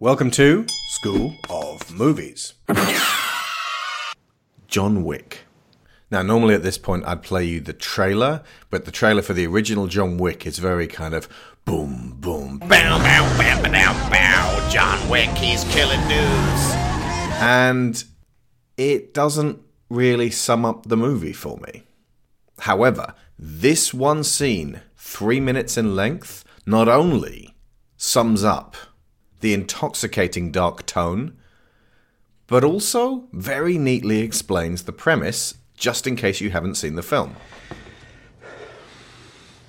Welcome to School of Movies. John Wick. Now, normally at this point, I'd play you the trailer, but the trailer for the original John Wick is very kind of boom, boom, Bow, bow, bow, bow, bow. John Wick, he's killing dudes. and it doesn't really sum up the movie for me. However, this one scene, three minutes in length, not only sums up the intoxicating dark tone, but also very neatly explains the premise, just in case you haven't seen the film.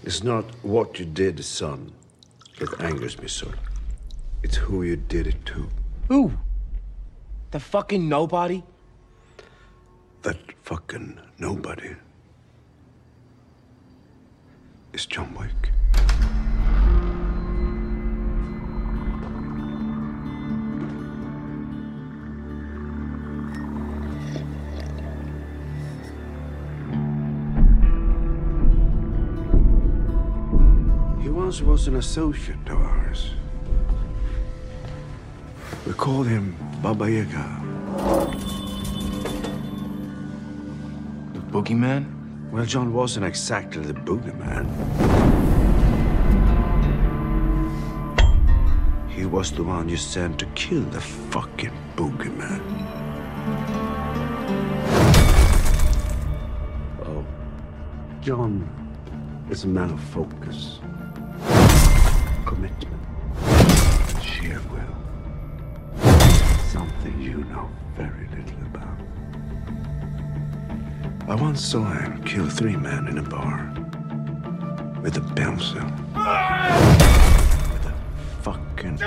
It's not what you did, son, that angers me so. It's who you did it to. Who? The fucking nobody? That fucking nobody is John Wick. Was an associate of ours. We called him Baba Yaga. The boogeyman? Well, John wasn't exactly the boogeyman. He was the one you sent to kill the fucking boogeyman. Oh, John is a man of focus, commitment, sheer will. Something you know very little about. I once saw him kill three men in a bar with a pencil. With a fucking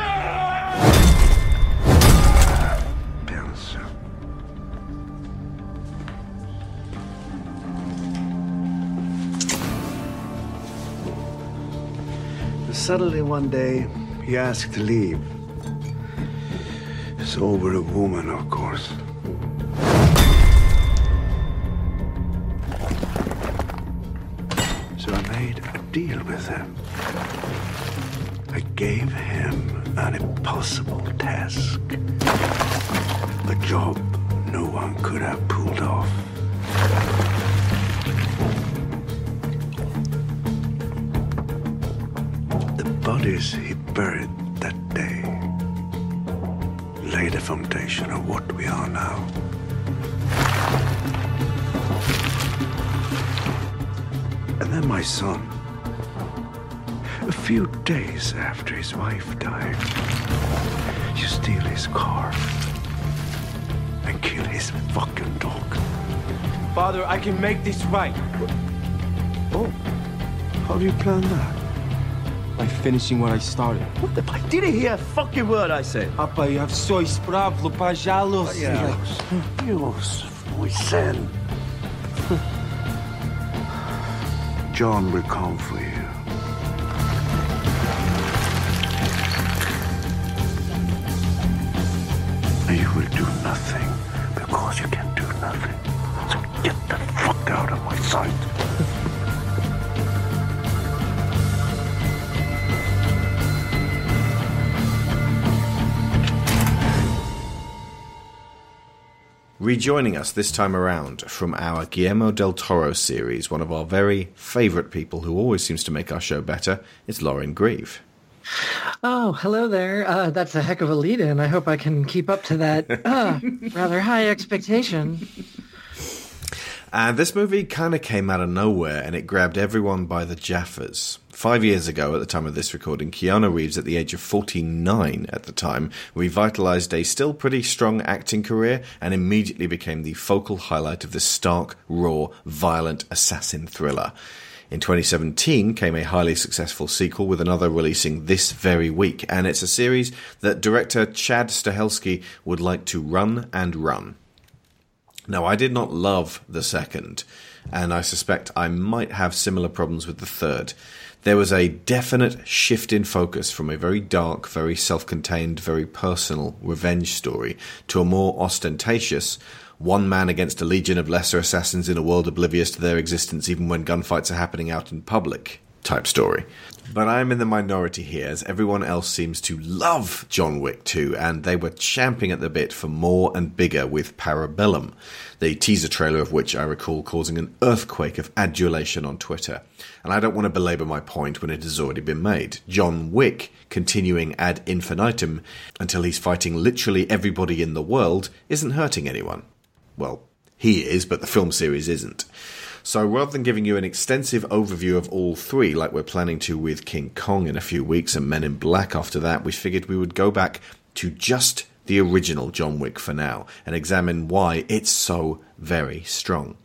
Suddenly one day, he asked to leave. It's over a woman, of course. So I made a deal with him. I gave him an impossible task. A job no one could have pulled off. Foundation of what we are now. And then my son, a few days after his wife died, you steal his car and kill his fucking dog. Father, I can make this right Oh, how do you plan that? by finishing what I started. What the? I didn't hear a fucking word I said. Papa, ja soy spravlo, пожалуйста. Dios, mój sen. John will come for you. And you will do nothing because you can do nothing. So get the fuck out of my sight. Rejoining us this time around from our Guillermo del Toro series, one of our very favourite people who always seems to make our show better, is Lauren Grieve. Oh, hello there. Uh, that's a heck of a lead in. I hope I can keep up to that uh, rather high expectation. And this movie kind of came out of nowhere and it grabbed everyone by the jaffers. Five years ago, at the time of this recording, Keanu Reeves, at the age of 49 at the time, revitalized a still pretty strong acting career and immediately became the focal highlight of the stark, raw, violent assassin thriller. In 2017 came a highly successful sequel with another releasing this very week, and it's a series that director Chad Stahelski would like to run and run. Now, I did not love the second, and I suspect I might have similar problems with the third. There was a definite shift in focus from a very dark, very self contained, very personal revenge story to a more ostentatious one man against a legion of lesser assassins in a world oblivious to their existence even when gunfights are happening out in public type story. But I'm in the minority here, as everyone else seems to love John Wick 2, and they were champing at the bit for more and bigger with Parabellum, the teaser trailer of which I recall causing an earthquake of adulation on Twitter. And I don't want to belabor my point when it has already been made. John Wick, continuing ad infinitum until he's fighting literally everybody in the world, isn't hurting anyone. Well, he is, but the film series isn't. So rather than giving you an extensive overview of all three, like we're planning to with King Kong in a few weeks and Men in Black after that, we figured we would go back to just the original John Wick for now and examine why it's so very strong.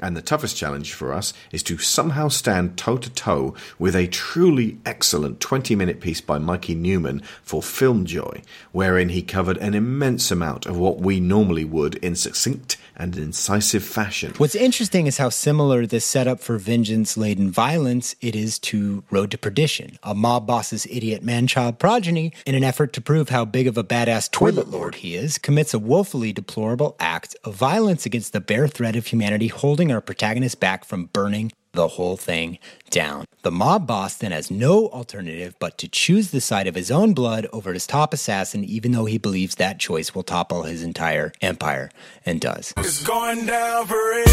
And the toughest challenge for us is to somehow stand toe to toe with a truly excellent 20 minute piece by Mikey Newman for Filmjoy, wherein he covered an immense amount of what we normally would in succinct and incisive fashion. What's interesting is how similar this setup for vengeance laden violence it is to Road to Perdition, a mob boss's idiot man child progeny, in an effort to prove how big of a badass toilet lord he is, commits a woefully deplorable act of violence against the bare thread of humanity holding our protagonist back from burning the whole thing down. The mob boss then has no alternative but to choose the side of his own blood over his top assassin, even though he believes that choice will topple his entire empire, and does. It's going down for real.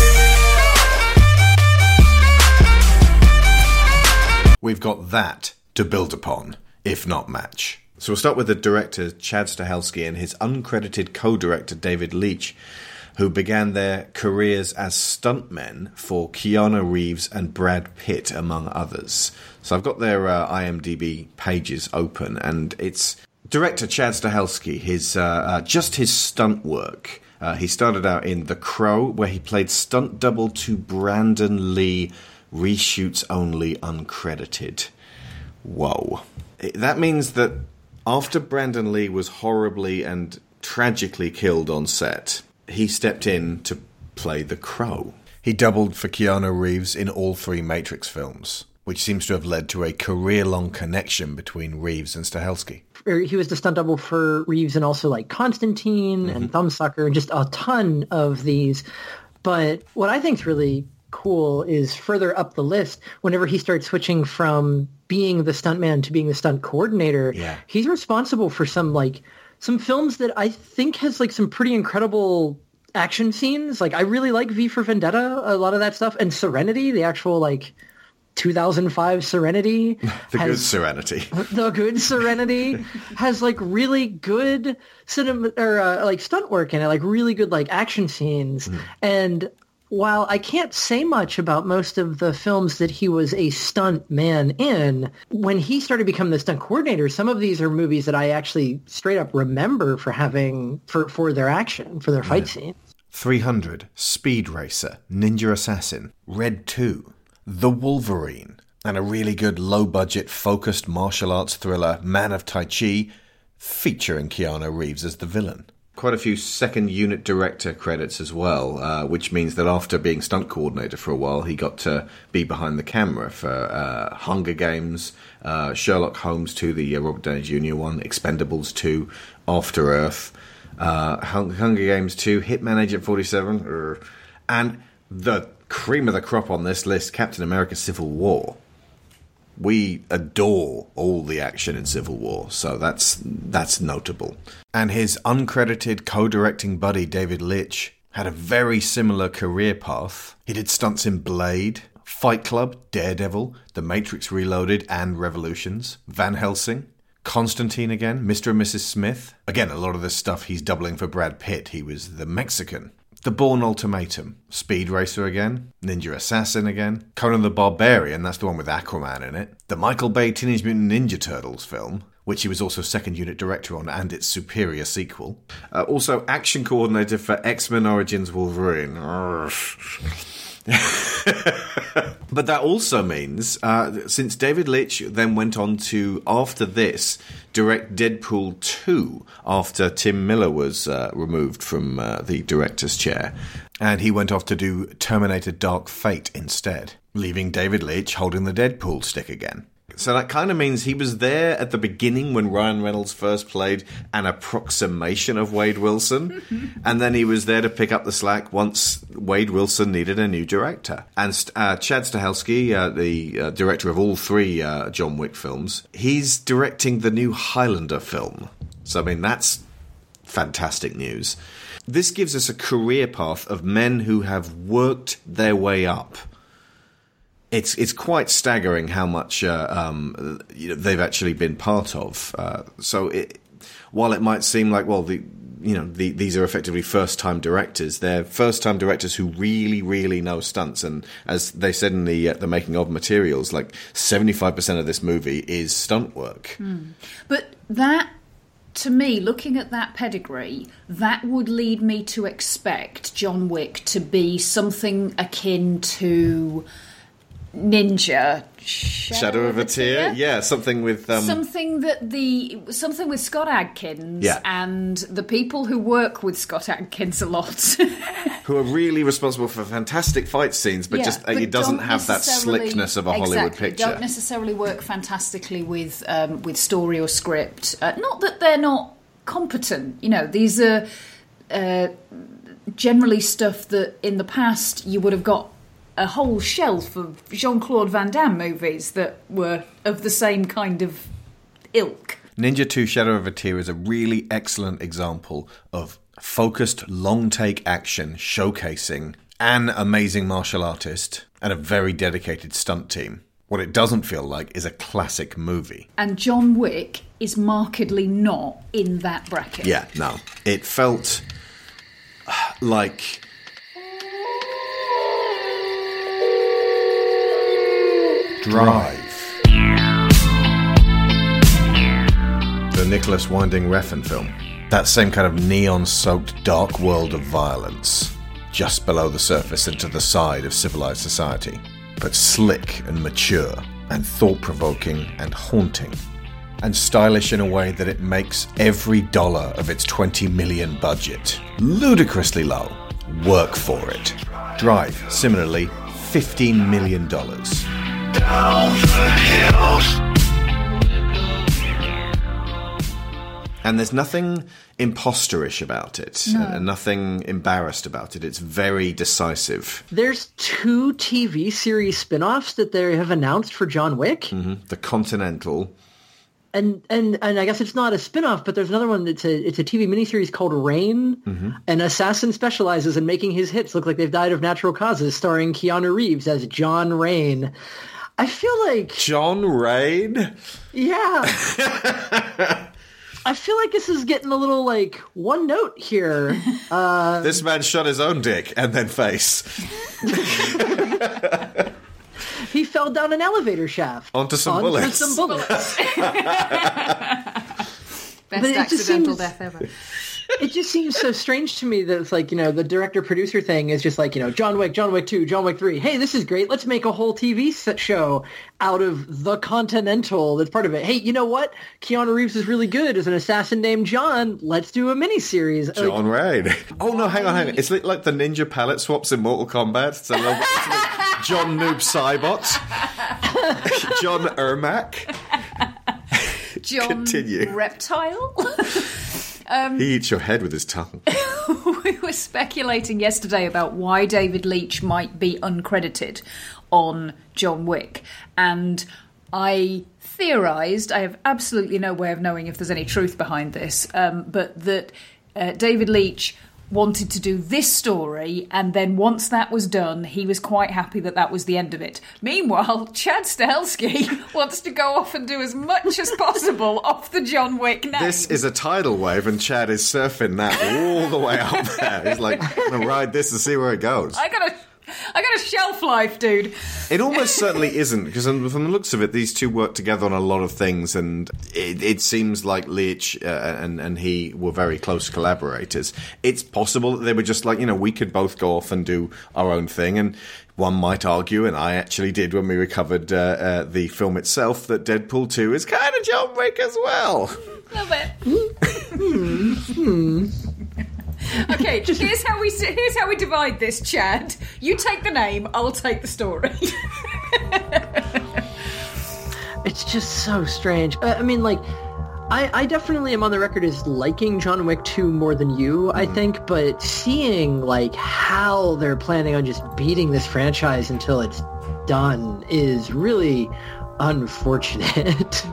We've got that to build upon, if not match. So we'll start with the director Chad Stahelski and his uncredited co-director David Leitch, who began their careers as stuntmen for Keanu Reeves and Brad Pitt, among others. So I've got their uh, IMDb pages open, and it's director Chad Stahelski. His uh, uh, just his stunt work. Uh, he started out in The Crow, where he played stunt double to Brandon Lee, reshoots only, uncredited. Whoa. That means that after Brandon Lee was horribly and tragically killed on set, he stepped in to play the Crow. He doubled for Keanu Reeves in all three Matrix films, which seems to have led to a career long connection between Reeves and Stahelski. Er, he was the stunt double for Reeves and also like Constantine and mm-hmm. Thumbsucker and just a ton of these. But what I think is really cool is further up the list, whenever he starts switching from being the stuntman to being the stunt coordinator, Yeah. he's responsible for some like some films that I think has like some pretty incredible action scenes. Like I really like V for Vendetta, a lot of that stuff, and Serenity, the actual like 2005 Serenity. The good Serenity. the good Serenity has like really good cinema or uh, like stunt work in it, like really good like action scenes. And while I can't say much about most of the films that he was a stunt man in, when he started becoming the stunt coordinator, some of these are movies that I actually straight up remember for having for for their action, for their fight scenes. 300, Speed Racer, Ninja Assassin, Red 2, The Wolverine, and a really good low budget focused martial arts thriller, Man of Tai Chi, featuring Keanu Reeves as the villain. Quite a few second unit director credits as well, uh, which means that after being stunt coordinator for a while, he got to be behind the camera for uh, Hunger Games, uh, Sherlock Holmes 2, the uh, Robert Downey Jr. one, Expendables 2, After Earth, uh, Hung- Hunger Games 2, Hitman Agent 47, er, and the cream of the crop on this list, Captain America Civil War. We adore all the action in Civil War, so that's that's notable. And his uncredited co-directing buddy David Leitch had a very similar career path. He did stunts in Blade, Fight Club, Daredevil, The Matrix Reloaded, and Revolutions, Van Helsing, Constantine again, Mr. and Mrs. Smith. Again, a lot of this stuff he's doubling for Brad Pitt. He was the Mexican. The Bourne Ultimatum, Speed Racer again, Ninja Assassin again, Conan the Barbarian, that's the one with Aquaman in it, the Michael Bay Teenage Mutant Ninja Turtles film, which he was also second unit director on, and its superior sequel. Uh, also, action coordinator for X Men Origins Wolverine. But that also means, uh, since David Leitch then went on to, after this, direct Deadpool 2 after Tim Miller was uh, removed from uh, the director's chair, and he went off to do Terminator Dark Fate instead, leaving David Leitch holding the Deadpool stick again. So that kind of means he was there at the beginning when Ryan Reynolds first played an approximation of Wade Wilson, and then he was there to pick up the slack once Wade Wilson needed a new director. And uh, Chad Stahelski, uh, the uh, director of all three uh, John Wick films, he's directing the new Highlander film. So I mean that's fantastic news. This gives us a career path of men who have worked their way up it's it's quite staggering how much uh, um, you know, they've actually been part of. Uh, so it, while it might seem like well the you know the, these are effectively first time directors, they're first time directors who really really know stunts. And as they said in the uh, the making of materials, like seventy five percent of this movie is stunt work. But that, to me, looking at that pedigree, that would lead me to expect John Wick to be something akin to Ninja Shadow, Shadow of a tear, yeah, something with um, Something that the something with Scott Adkins Yeah. and the people who work with Scott Adkins a lot. who are really responsible for fantastic fight scenes, but Yeah, just uh, but it doesn't have that slickness of a Hollywood picture. Don't necessarily work fantastically with um, with story or script. Uh, not that they're not competent. You know, these are uh, generally stuff that in the past you would have got a whole shelf of Jean Claude Van Damme movies that were of the same kind of ilk. Ninja 2 Shadow of a Tear is a really excellent example of focused long take action showcasing an amazing martial artist and a very dedicated stunt team. What it doesn't feel like is a classic movie. And John Wick is markedly not in that bracket. Yeah, no. It felt like Drive. The Nicolas Winding Refn film. That same kind of neon soaked dark world of violence, just below the surface and to the side of civilized society. But slick and mature, and thought provoking and haunting, and stylish in a way that it makes every dollar of its 20 million budget, ludicrously low, work for it. Drive, similarly, $15 million. And there's nothing imposterish about it, and, and nothing embarrassed about it. It's very decisive. There's two TV series spin-offs that they have announced for John Wick. Mm-hmm. The Continental, and and and I guess it's not a spin-off, but there's another one that's a it's a TV miniseries called Rain. Mm-hmm. An assassin specializes in making his hits look like they've died of natural causes, starring Keanu Reeves as John Rain. I feel like John Rain. yeah. I feel like this is getting a little like one note here. Uh, this man shot his own dick and then face He fell down an elevator shaft onto some onto bullets. some bullets. Best But it just accidental seems- death ever. It just seems so strange to me that it's like you know the director producer thing is just like you know John Wick, John Wick two, John Wick three. Hey, this is great. Let's make a whole TV set show out of the Continental. That's part of it. Hey, you know what? Keanu Reeves is really good as an assassin named John. Let's do a miniseries. Like, John Rain. Oh no, hang on, hang on. It's like, like the ninja palette swaps in Mortal Kombat. It's a little, it's like John Noob Saibot. John Ermac. John Continue. Reptile. He eats your head with his tongue. we were speculating yesterday about why David Leitch might be uncredited on John Wick, and I theorized. I have absolutely no way of knowing if there's any truth behind this, um, but that uh, David Leitch wanted to do this story, and then once that was done, he was quite happy that that was the end of it. Meanwhile, Chad Stahelski wants to go off and do as much as possible off the John Wick name. This is a tidal wave, and Chad is surfing that all the way up there. He's like, I'm gonna ride this and see where it goes. I got a, I got a shelf life, dude. It almost certainly isn't, because from from the looks of it, these two work together on a lot of things, and it, it seems like Leitch uh, and and he were very close collaborators. It's possible that they were just like, you know, we could both go off and do our own thing, and one might argue, and I actually did when we recovered uh, uh, the film itself, that Deadpool Two is kind of John Wick as well. Love it. Okay, here's how we here's how we divide this, Chad. You take the name, I'll take the story. It's just so strange. Uh, I mean, like, I, I definitely am on the record as liking John Wick 2 more than you, I think, but seeing, like, how they're planning on just beating this franchise until it's done is really unfortunate.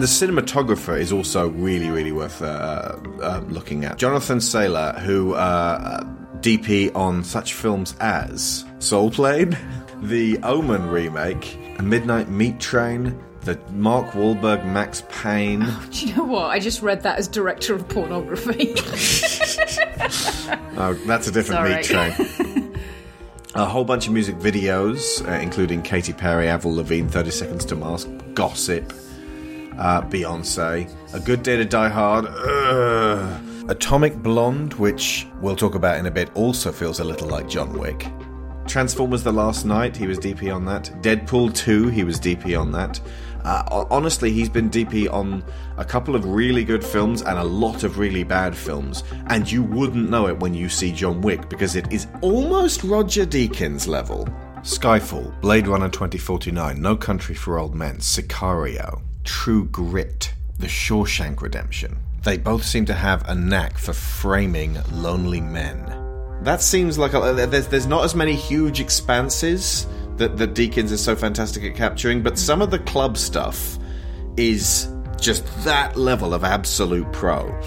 And the cinematographer is also really, really worth uh, uh, looking at. Jonathan Sela, who uh, DP on such films as Soul Plane, the Omen remake, A Midnight Meat Train, the Mark Wahlberg Max Payne. Do you know what? I just read that as director of pornography. Oh, that's a different Sorry. meat train. a whole bunch of music videos, uh, including Katy Perry, Avril Lavigne, 30 Seconds to Mars, Gossip, uh, Beyonce, A Good Day to Die Hard, ugh. Atomic Blonde, which we'll talk about in a bit, also feels a little like John Wick. Transformers The Last Knight, he was DP on that. Deadpool 2, he was DP on that. Uh, honestly, he's been DP on a couple of really good films and a lot of really bad films, and you wouldn't know it when you see John Wick because it is almost Roger Deakins level. Skyfall, Blade Runner 2049, No Country for Old Men, Sicario, True Grit, The Shawshank Redemption. They both seem to have a knack for framing lonely men. That seems like a, there's there's not as many huge expanses that the Deakins is so fantastic at capturing, but some of the club stuff is just that level of absolute pro.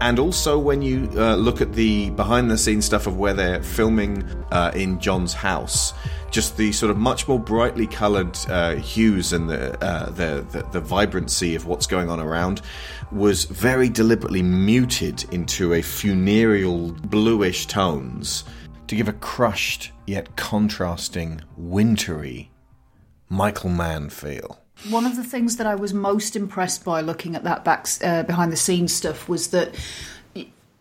And also, when you uh, look at the behind the scenes stuff of where they're filming uh, in John's house, just the sort of much more brightly coloured uh, hues and the, uh, the, the the vibrancy of what's going on around was very deliberately muted into a funereal bluish tones to give a crushed yet contrasting wintry Michael Mann feel. One of the things that I was most impressed by looking at that back uh, behind the scenes stuff was that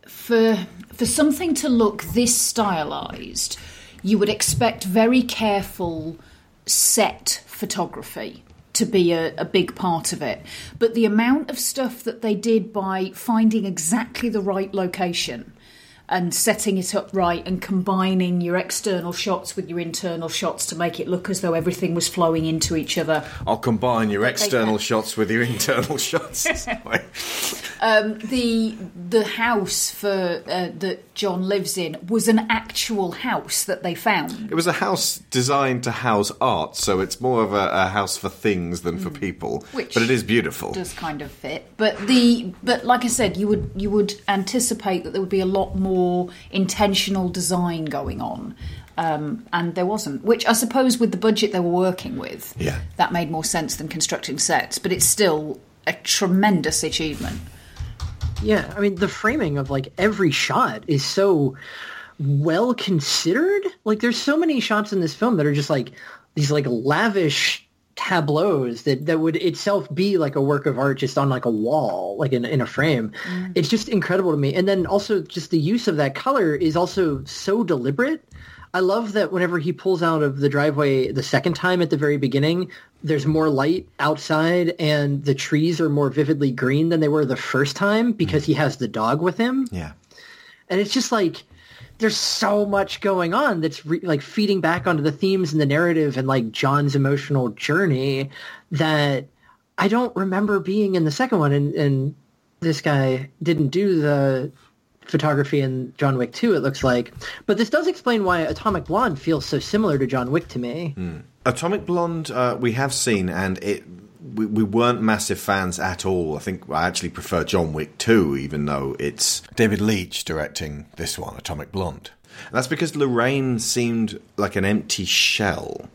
for for something to look this stylized, you would expect very careful set photography to be a, a big part of it. But the amount of stuff that they did by finding exactly the right location and setting it up right and combining your external shots with your internal shots to make it look as though everything was flowing into each other I'll combine your external shots with your internal shots. um, the the house for uh, that John lives in was an actual house that they found. It was a house designed to house art, so it's more of a, a house for things than for people. Mm. Which but it is beautiful. Does kind of fit, but the but like I said, you would you would anticipate that there would be a lot more intentional design going on. Um, and there wasn't, which I suppose with the budget they were working with, Yeah. that made more sense than constructing sets. But it's still a tremendous achievement. Yeah, I mean the framing of like every shot is so well considered. Like there's so many shots in this film that are just like these like lavish tableaus that that would itself be like a work of art just on like a wall like in, in a frame. Mm. It's just incredible to me. And then also just the use of that color is also so deliberate. I love that whenever he pulls out of the driveway the second time at the very beginning, there's more light outside and the trees are more vividly green than they were the first time because mm. he has the dog with him. yeah. And it's just like there's so much going on that's re- like feeding back onto the themes and the narrative and like John's emotional journey that I don't remember being in the second one. And, and this guy didn't do the photography in John Wick 2, it looks like. But this does explain why Atomic Blonde feels so similar to John Wick to me. Atomic Blonde, uh, we have seen, and it we, we weren't massive fans at all. I think I actually prefer John Wick 2, even though it's David Leitch directing this one, Atomic Blonde. And that's because Lorraine seemed like an empty shell.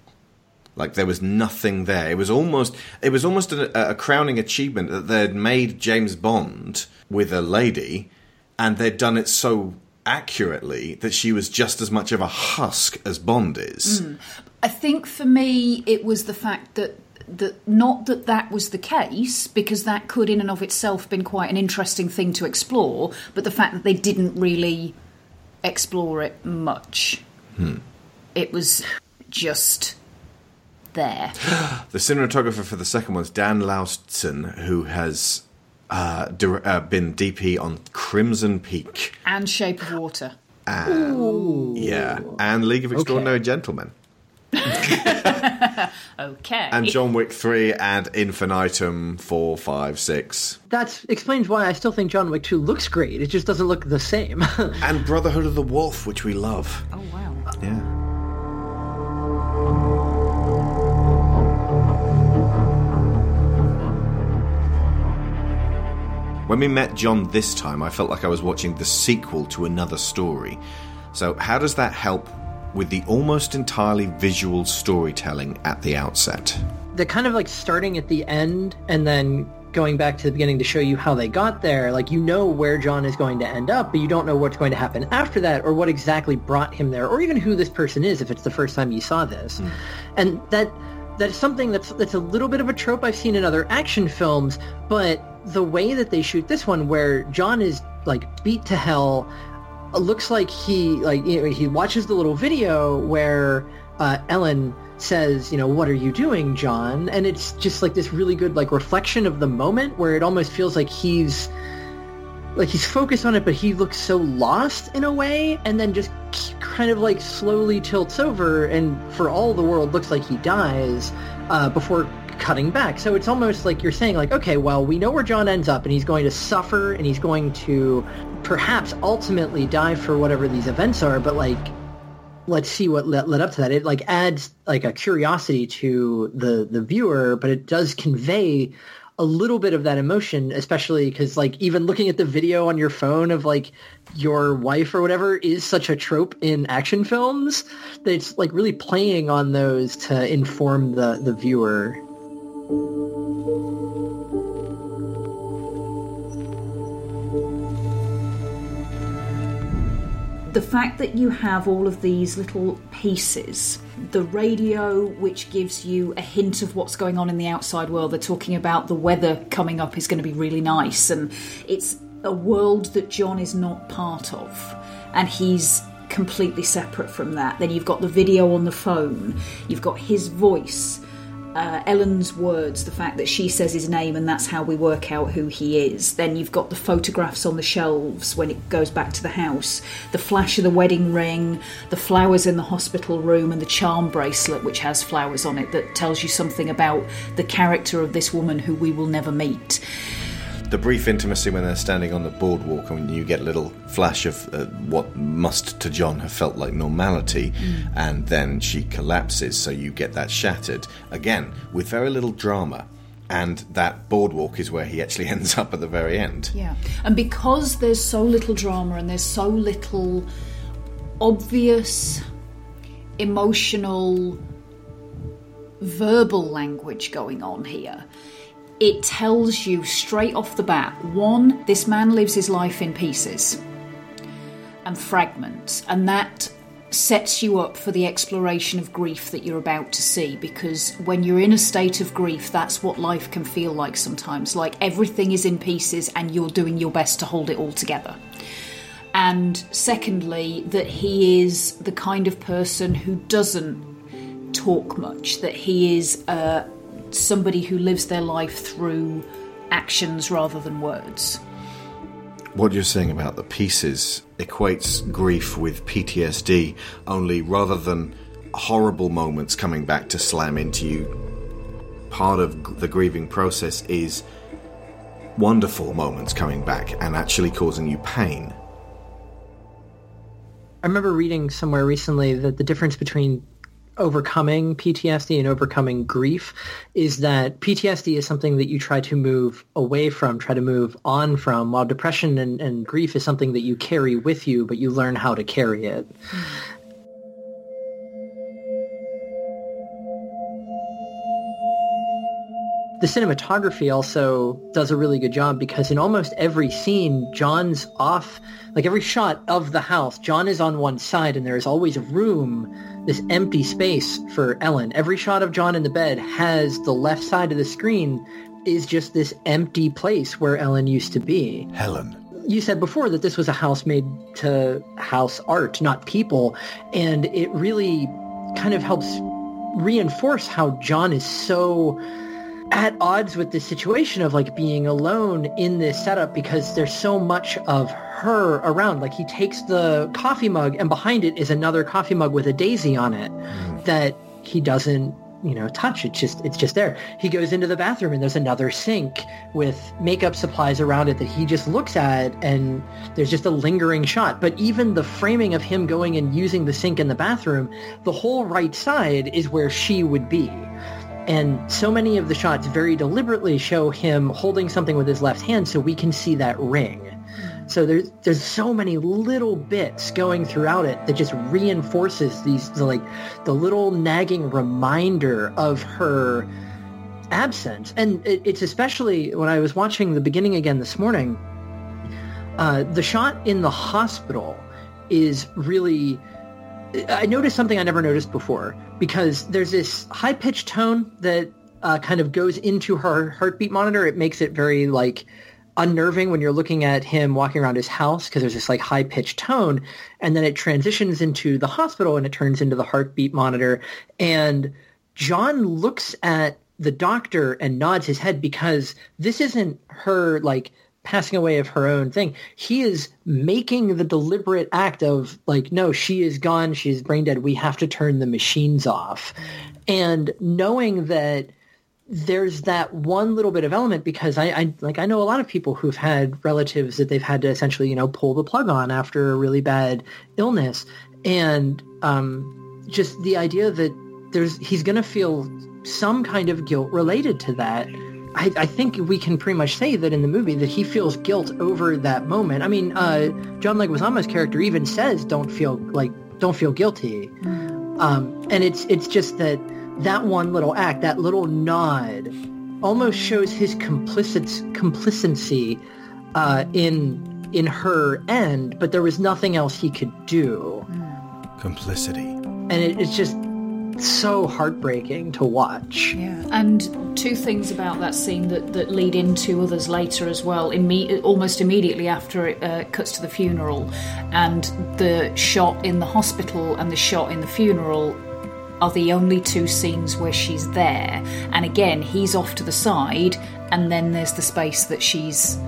Like there was nothing there. It was almost it was almost a, a crowning achievement that they'd made James Bond with a lady, and they'd done it so accurately that she was just as much of a husk as Bond is. Hmm. I think for me, it was the fact that that not that that was the case because that could in and of itself been quite an interesting thing to explore, but the fact that they didn't really explore it much. It was just there. The cinematographer for the second one's Dan Laustsen, who has uh, dir- uh, been DP on Crimson Peak. And Shape of Water. Yeah. And League of Extraordinary Gentlemen. Okay. And John Wick 3 and Infinitum 4, 5, 6. That explains why I still think John Wick 2 looks great. It just doesn't look the same. And Brotherhood of the Wolf, which we love. oh, wow. Yeah. When we met John this time, I felt like I was watching the sequel to another story. So, how does that help with the almost entirely visual storytelling at the outset? They're kind of like starting at the end and then going back to the beginning to show you how they got there. Like you know where John is going to end up, but you don't know what's going to happen after that or what exactly brought him there or even who this person is if it's the first time you saw this. Hmm. And that that's something that's that's a little bit of a trope I've seen in other action films, but the way that they shoot this one where John is like beat to hell looks like he like you know, he watches the little video where uh, Ellen says, you know, what are you doing, John? And it's just like this really good like reflection of the moment where it almost feels like he's like he's focused on it, but he looks so lost in a way, and then just kind of like slowly tilts over, and for all the world looks like he dies uh, before cutting back. So it's almost like you're saying, like, okay, well, we know where John ends up, and he's going to suffer, and he's going to perhaps ultimately die for whatever these events are, but like let's see what led, led up to that. It like adds like a curiosity to the the viewer, but it does convey a little bit of that emotion, especially because like even looking at the video on your phone of like your wife or whatever is such a trope in action films that it's like really playing on those to inform the the viewer. The fact that you have all of these little pieces the radio which gives you a hint of what's going on in the outside world they're talking about the weather coming up is going to be really nice and it's a world that john is not part of and he's completely separate from that. Then you've got the video on the phone you've got his voice uh, Ellen's words, the fact that she says his name and that's how we work out who he is. Then you've got the photographs on the shelves when it goes back to the house, the flash of the wedding ring, the flowers in the hospital room, and the charm bracelet, which has flowers on it that tells you something about the character of this woman who we will never meet. The brief intimacy when they're standing on the boardwalk and you get a little flash of uh, what must to John have felt like normality, and then she collapses, so you get that shattered. Again, with very little drama. And that boardwalk is where he actually ends up at the very end. Yeah. And because there's so little drama and there's so little obvious, emotional, verbal language going on here, it tells you straight off the bat one, this man lives his life in pieces and fragments, and that sets you up for the exploration of grief that you're about to see because when you're in a state of grief that's what life can feel like sometimes like everything is in pieces and you're doing your best to hold it all together. And secondly that he is the kind of person who doesn't talk much that he is uh, somebody who lives their life through actions rather than words What you're saying about the pieces equates grief with PTSD, only rather than horrible moments coming back to slam into you, part of the grieving process is wonderful moments coming back and actually causing you pain. I remember reading somewhere recently that the difference between overcoming PTSD and overcoming grief is that PTSD is something that you try to move away from, try to move on from, while depression and, and grief is something that you carry with you, but you learn how to carry it. the cinematography also does a really good job because in almost every scene, John's off, like every shot of the house, John is on one side and there is always room, this empty space for Ellen. Every shot of John in the bed has the left side of the screen is just this empty place where Ellen used to be. Helen. you said before that this was a house made to house art, not people, and it really kind of helps reinforce how John is so at odds with the situation of like being alone in this setup because there's so much of her around. Like he takes the coffee mug and behind it is another coffee mug with a daisy on it mm. that he doesn't you know touch. It's just it's just there. He goes into the bathroom and there's another sink with makeup supplies around it that he just looks at and there's just a lingering shot. But even the framing of him going and using the sink in the bathroom the whole right side is where she would be and so many of the shots very deliberately show him holding something with his left hand so we can see that ring so there's there's so many little bits going throughout it that just reinforces these the, like the little nagging reminder of her absence. And it, it's especially when I was watching the beginning again this morning. Uh, the shot in the hospital is really. I noticed something I never noticed before because there's this high pitched tone that uh, kind of goes into her heartbeat monitor. It makes it very like unnerving when you're looking at him walking around his house because there's this like high pitched tone and then it transitions into the hospital and it turns into the heartbeat monitor and John looks at the doctor and nods his head because this isn't her like passing away of her own thing. He is making the deliberate act of like, no, she is gone. She is brain dead. We have to turn the machines off. And knowing that there's that one little bit of element because I, I like I know a lot of people who've had relatives that they've had to essentially you know pull the plug on after a really bad illness, and um, just the idea that there's he's going to feel some kind of guilt related to that. I, I, think we can pretty much say that in the movie that he feels guilt over that moment. I mean, uh, John Leguizamo's character even says, "Don't feel like don't feel guilty," um, and it's it's just that that one little act, that little nod, almost shows his complicit complacency uh, in in her end, but there was nothing else he could do, Complicity. and it, it's just so heartbreaking to watch. Yeah. And two things about that scene that, that lead into others later as well. Imme- almost immediately after it uh, cuts to the funeral, and the shot in the hospital and the shot in the funeral are the only two scenes where she's there. And again, he's off to the side, and then there's the space that she's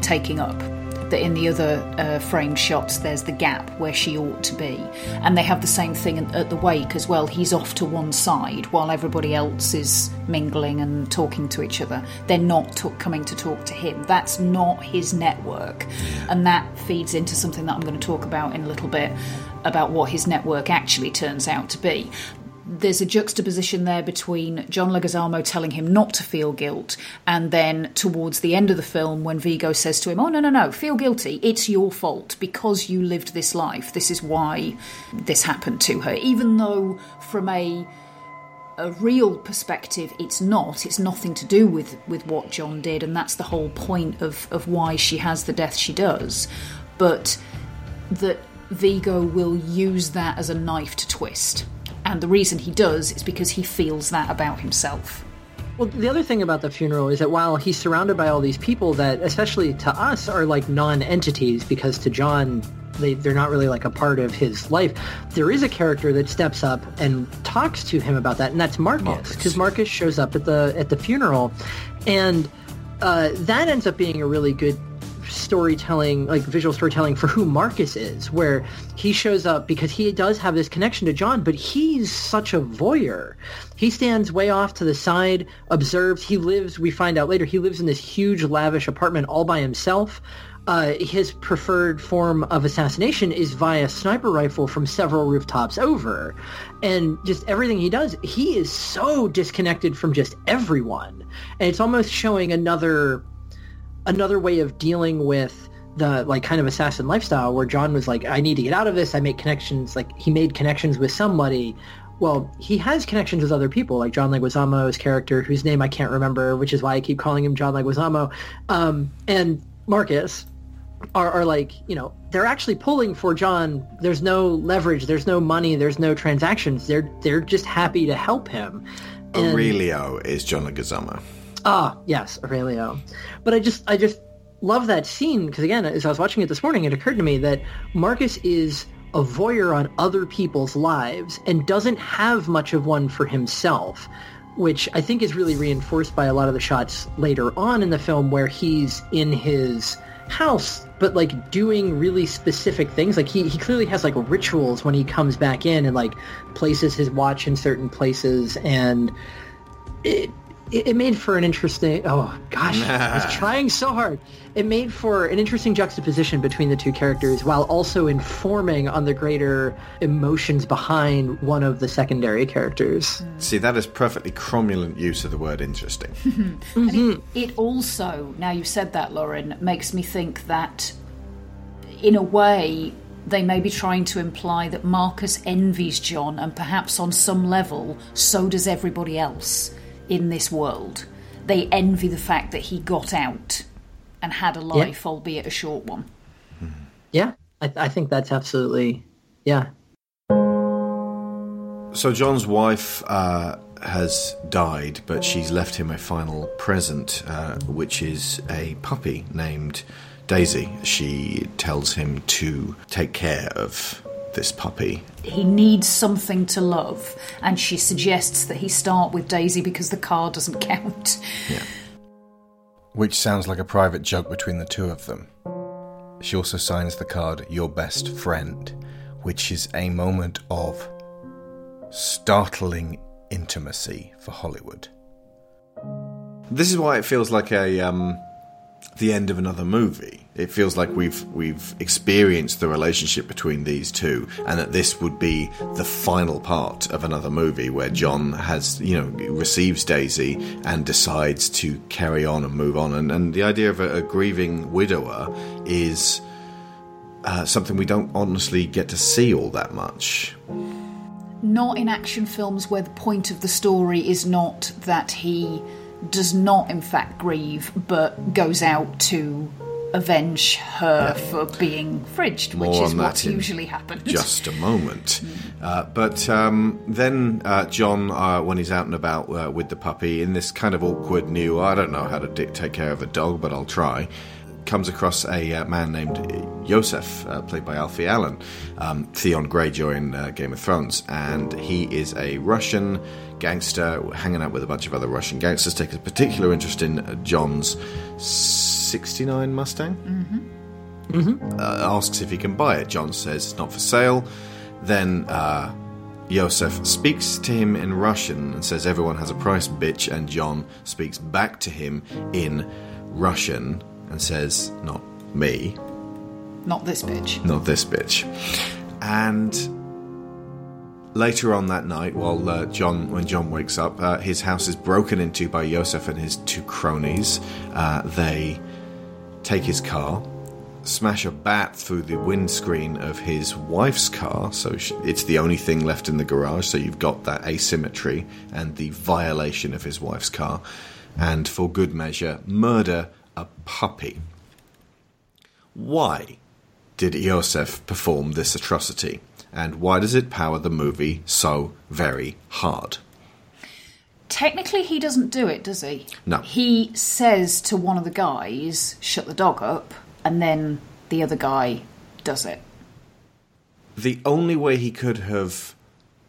taking up. That in the other uh, framed shots, there's the gap where she ought to be. And they have the same thing at- the wake as well. He's off to one side while everybody else is mingling and talking to each other. They're not t- coming to talk to him. That's not his network. And that feeds into something that I'm going to talk about in a little bit about what his network actually turns out to be there's a juxtaposition there between John Leguizamo telling him not to feel guilt, and then towards the end of the film, when Viggo says to him, "Oh no, no, no, feel guilty. It's your fault because you lived this life. This is why this happened to her." Even though, from a a real perspective, it's not. It's nothing to do with with what John did, and that's the whole point of of why she has the death she does. But that Viggo will use that as a knife to twist. And the reason he does is because he feels that about himself. Well, the other thing about the funeral is that while he's surrounded by all these people that, especially to us, are like non-entities, because to John, they, they're not really like a part of his life, there is a character that steps up and talks to him about that, and that's Marcus, because Marcus shows up at the at the funeral, and uh, that ends up being a really good storytelling, like visual storytelling for who Marcus is, where he shows up because he does have this connection to John, but he's such a voyeur. He stands way off to the side, observes. He lives, we find out later, he lives in this huge, lavish apartment all by himself. Uh, his preferred form of assassination is via sniper rifle from several rooftops over. And just everything he does, he is so disconnected from just everyone. And it's almost showing another another way of dealing with the like kind of assassin lifestyle where John was like, I need to get out of this. I make connections. Like he made connections with somebody. Well, he has connections with other people, like John Leguizamo's character, whose name I can't remember, which is why I keep calling him John Leguizamo, um, and Marcus are, are like, you know, they're actually pulling for John. There's no leverage. There's no money. There's no transactions. They're they're just happy to help him. And- Aurelio is John Leguizamo. Ah, yes, Aurelio. But I just, I just, love that scene because again, as I was watching it this morning, it occurred to me that Marcus is a voyeur on other people's lives and doesn't have much of one for himself, which I think is really reinforced by a lot of the shots later on in the film where he's in his house but like doing really specific things like he, he clearly has like rituals when he comes back in and like places his watch in certain places and it it it made for an interesting oh gosh i was trying so hard. It made for an interesting juxtaposition between the two characters while also informing on the greater emotions behind one of the secondary characters. Hmm. See, that is perfectly cromulent use of the word interesting. Mm-hmm. It also, now you've said that, Lauren, makes me think that, in a way, they may be trying to imply that Marcus envies John, and perhaps on some level, so does everybody else in this world. They envy the fact that he got out and had a life, albeit a short one. yeah i, I think that's absolutely yeah So John's wife uh, has died, but she's left him a final present, uh, which is a puppy named Daisy. She tells him to take care of this puppy. He needs something to love, and she suggests that he start with Daisy because the car doesn't count. Yeah. Which sounds like a private joke between the two of them. She also signs the card Your Best Friend, which is a moment of startling intimacy for Hollywood. This is why it feels like a um, the end of another movie. It feels like we've we've experienced the relationship between these two, and that this would be the final part of another movie where John has you know receives Daisy and decides to carry on and move on. And, and the idea of a, a grieving widower is uh, something we don't honestly get to see all that much. Not in action films where the point of the story is not that he does not, in fact, grieve, but goes out to avenge her for being fridged, which More is on what's usually happens. Just a moment. Uh, but um, then uh, John, uh, when he's out and about uh, with the puppy, in this kind of awkward new, I don't know how to di- take care of a dog, but I'll try, comes across a uh, man named Yosef, uh, played by Alfie Allen, um, Theon Greyjoy in uh, Game of Thrones, and he is a Russian gangster hanging out with a bunch of other Russian gangsters. Takes a particular interest in John's 69 Mustang uh, asks if he can buy it. John says it's not for sale. Then uh, Yosef speaks to him in Russian and says everyone has a price, bitch. And John speaks back to him in Russian and says, not me, Not this bitch. not this bitch. And later on that night, while uh, John, when John wakes up, uh, his house is broken into by Yosef and his two cronies. Uh, they take his car, smash a bat through the windscreen of his wife's car. So sh it's the only thing left in the garage. So you've got that asymmetry and the violation of his wife's car, and for good measure, murder a puppy. Why did Yosef perform this atrocity? And why does it power the movie so very hard? Technically, he doesn't do it, does he? No. He says to one of the guys, shut the dog up, and then the other guy does it. The only way he could have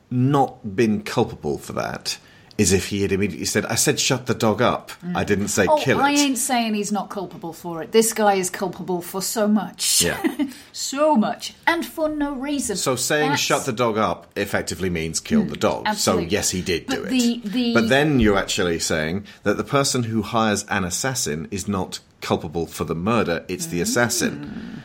not been culpable for that is if he had immediately said, I said shut the dog up. Mm. I didn't say Oh, kill it. I ain't saying he's not culpable for it. This guy is culpable for so much. Yeah. so much. And for no reason. So saying That's- shut the dog up effectively means kill the hmm. dog. absolutely. So yes, he did do it. the- the- But then you're actually saying that the person who hires an assassin is not culpable for the murder, it's the assassin. Hmm.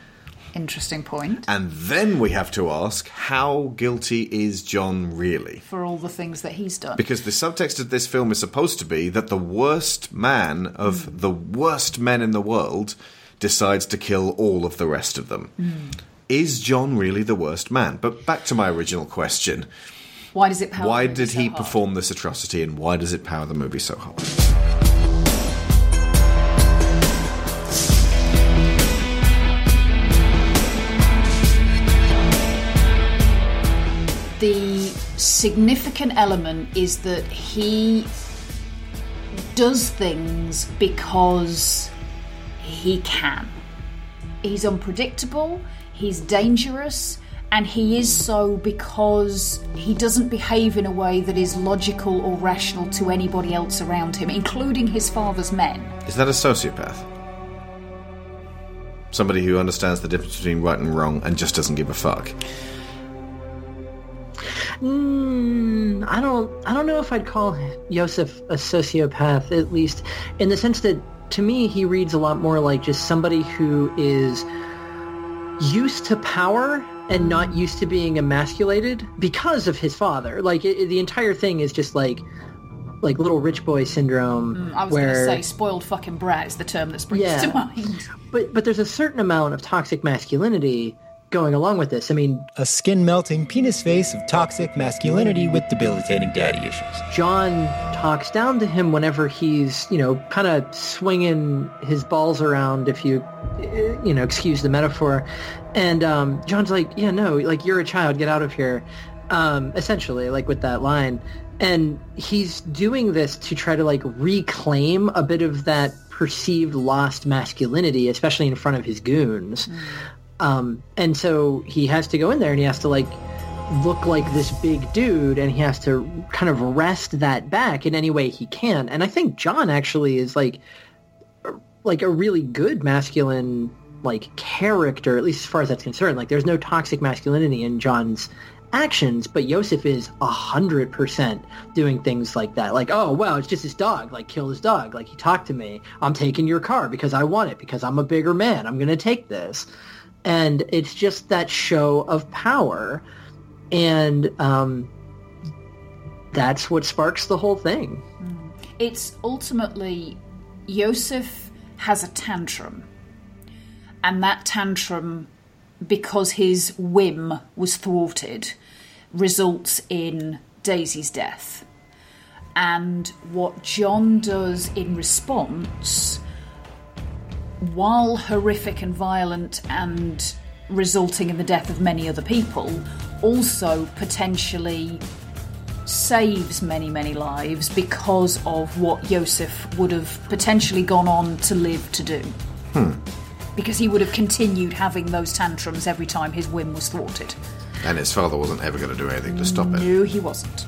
Interesting point. And then we have to ask, how guilty is John really? For all the things that he's done. Because the subtext of this film is supposed to be that the worst man of hmm. the worst men in the world decides to kill all of the rest of them. Hmm. Is John really the worst man? But back to my original question. Why does it power Why the movie did so he hard? perform this atrocity and why does it power the movie so hard? Significant element is that he does things because he can. He's unpredictable, he's dangerous, and he is so because he doesn't behave in a way that is logical or rational to anybody else around him, including his father's men. Is that a sociopath? Somebody who understands the difference between right and wrong and just doesn't give a fuck. Mm, I don't. I don't know if I'd call Joseph a sociopath. At least in the sense that, to me, he reads a lot more like just somebody who is used to power and not used to being emasculated because of his father. Like it, it- the entire thing is just like like little rich boy syndrome. I was where going to say spoiled fucking brat is the term that springs Yeah. to mind. but but there's a certain amount of toxic masculinity going along with this. I mean, A skin melting penis face of toxic masculinity with debilitating daddy issues. John talks down to him whenever he's, you know, kind of swinging his balls around, if you, uh, you know, excuse the metaphor. And um, John's like, yeah, no, like you're a child, get out of here. Um, essentially, like with that line. And he's doing this to try to like reclaim a bit of that perceived lost masculinity, especially in front of his goons. Um, and so he has to go in there and he has to like look like this big dude and he has to kind of wrest that back in any way he can. And I think John actually is like like a really good masculine like character, at least as far as that's concerned. Like there's no toxic masculinity in John's actions, but Yosef is a hundred percent doing things like that. Like, oh well, it's just his dog. Like kill his dog. Like he talked to me. I'm taking your car because I want it, because I'm a bigger man. I'm gonna take this. And it's just that show of power. And um that's what sparks the whole thing. It's ultimately Yosef has a tantrum. And that tantrum, because his whim was thwarted, results in Daisy's death. And what John does in response, while horrific and violent and resulting in the death of many other people, also potentially saves many, many lives because of what Yosef would have potentially gone on to live to do. Hmm. Because he would have continued having those tantrums every time his whim was thwarted. And his father wasn't ever going to do anything to stop it. No, he wasn't.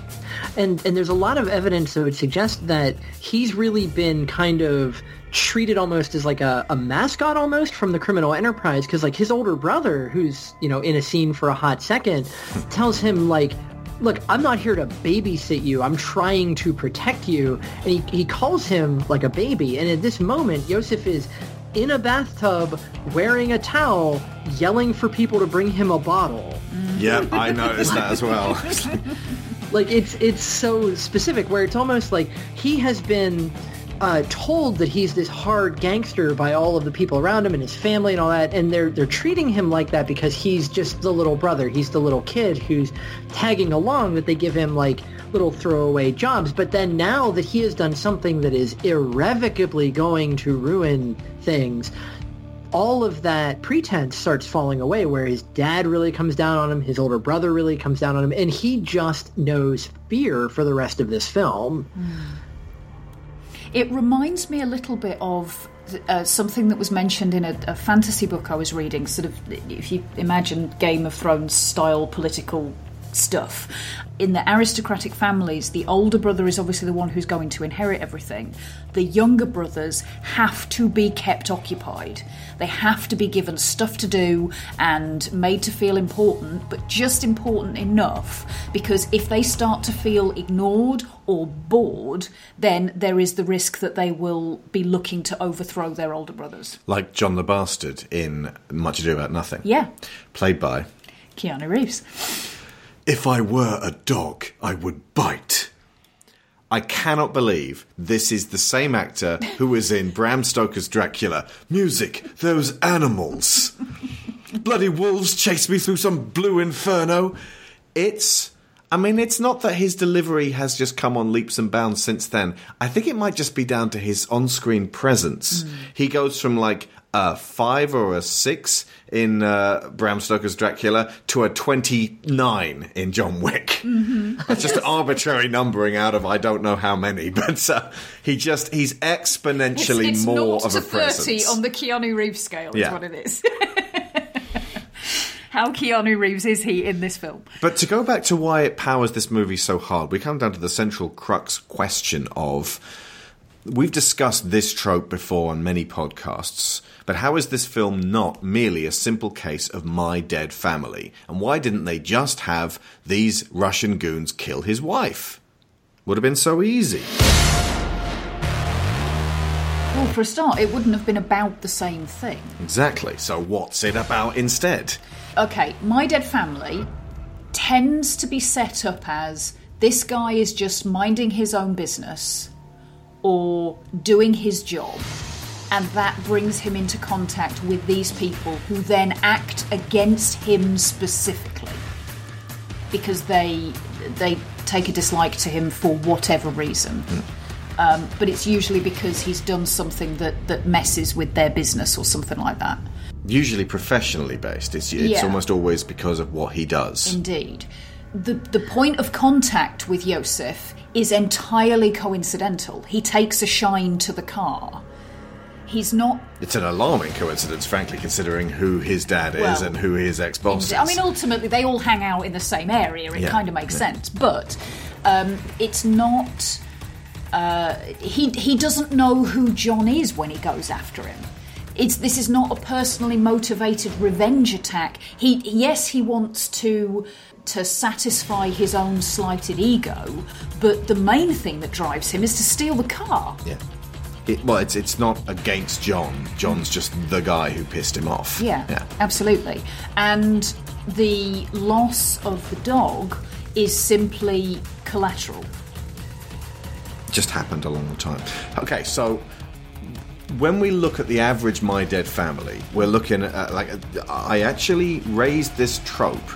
And and there's a lot of evidence that would suggest that he's really been kind of treated almost as like a, a mascot almost from the criminal enterprise because like his older brother who's you know in a scene for a hot second tells him like look i'm not here to babysit you. I'm trying to protect you. And he, he calls him like a baby. And at this moment Joseph is in a bathtub wearing a towel yelling for people to bring him a bottle. Mm. Yep, I noticed that as well. like it's it's so specific where it's almost like he has been uh, told that he's this hard gangster by all of the people around him and his family and all that, and they're they're treating him like that because he's just the little brother. He's the little kid who's tagging along. That they give him like little throwaway jobs. But then now that he has done something that is irrevocably going to ruin things, all of that pretense starts falling away where his dad really comes down on him, his older brother really comes down on him, and he just knows fear for the rest of this film. It reminds me a little bit of uh, something that was mentioned in a, a fantasy book I was reading, sort of, if you imagine Game of Thrones style political stuff. In the aristocratic families, the older brother is obviously the one who's going to inherit everything. The younger brothers have to be kept occupied. They have to be given stuff to do and made to feel important, but just important enough because if they start to feel ignored or bored, then there is the risk that they will be looking to overthrow their older brothers. like John the Bastard in Much Ado About Nothing. Yeah, Played by. Keanu Reeves. If I were a dog, I would bite. I cannot believe this is the same actor who was in Bram Stoker's Dracula. Music, those animals. Bloody wolves chase me through some blue inferno. It's I mean, it's not that his delivery has just come on leaps and bounds since then. I think it might just be down to his on screen presence. Hmm. He goes from like a five or a six in uh, Bram Stoker's Dracula to a 29 in John Wick. That's just arbitrary numbering out of I don't know how many, but uh, he just, he's exponentially it's, it's more of a 30 presence. on the Keanu Reeves scale, is Yeah. what it is. How Keanu Reeves is he in this film? But to go back to why it powers this movie so hard, we come down to the central crux question of we've discussed this trope before on many podcasts, but how is this film not merely a simple case of my dead family? And why didn't they just have these Russian goons kill his wife? Would have been so easy. Well, for a start, it wouldn't have been about the same thing. Exactly. So what's it about instead? Okay, My Dead Family tends to be set up as this guy is just minding his own business or doing his job, and that brings him into contact with these people who then act against him specifically because they they take a dislike to him for whatever reason. Um, but it's usually because he's done something that, that messes with their business or something like that. Usually professionally based. It's, it's Yeah. almost always because of what he does. Indeed. The, the point of contact with Yosef is entirely coincidental. He takes a shine to the car. He's not. It's an alarming coincidence, frankly, considering who his dad is Well, and who his ex boss is. I mean, ultimately, they all hang out in the same area. It Yeah, kind of makes yeah. sense. But um, it's not. Uh, he, he doesn't know who John is when he goes after him. It's, this is not a personally motivated revenge attack. He yes, he wants to to satisfy his own slighted ego, but the main thing that drives him is to steal the car. yeah. It, well, it's it's not against John. John's just the guy who pissed him off. Yeah, Yeah. absolutely. And the loss of the dog is simply collateral. just happened along the time. Okay, so when we look at the average My Dead family, we're looking at like I actually raised this trope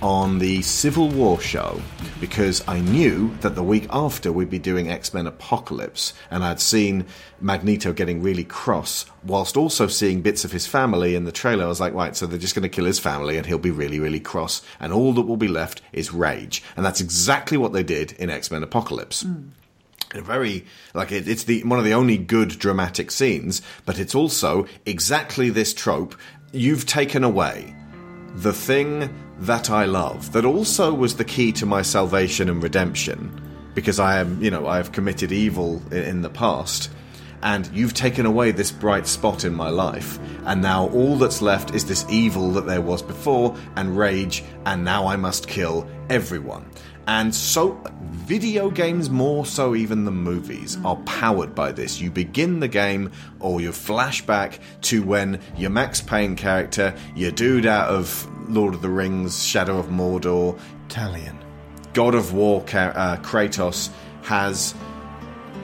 on the Civil War show because I knew that the week after we'd be doing X Men Apocalypse, and I'd seen Magneto getting really cross, whilst also seeing bits of his family in the trailer. I was like, right, so they're just going to kill his family, and he'll be really, really cross, and all that will be left is rage, and that's exactly what they did in X Men Apocalypse hmm. a very like it, it's the one of the only good dramatic scenes, but it's also exactly this trope. You've taken away the thing that I love, that also was the key to my salvation and redemption, because I am, you know, I have committed evil in, the past. And you've taken away this bright spot in my life, and now all that's left is this evil that there was before, and rage, and now I must kill everyone. And so, video games, more so even than movies, are powered by this. You begin the game, or you flash back to when your Max Payne character, your dude out of Lord of the Rings, Shadow of Mordor, Talion. God of War uh, Kratos has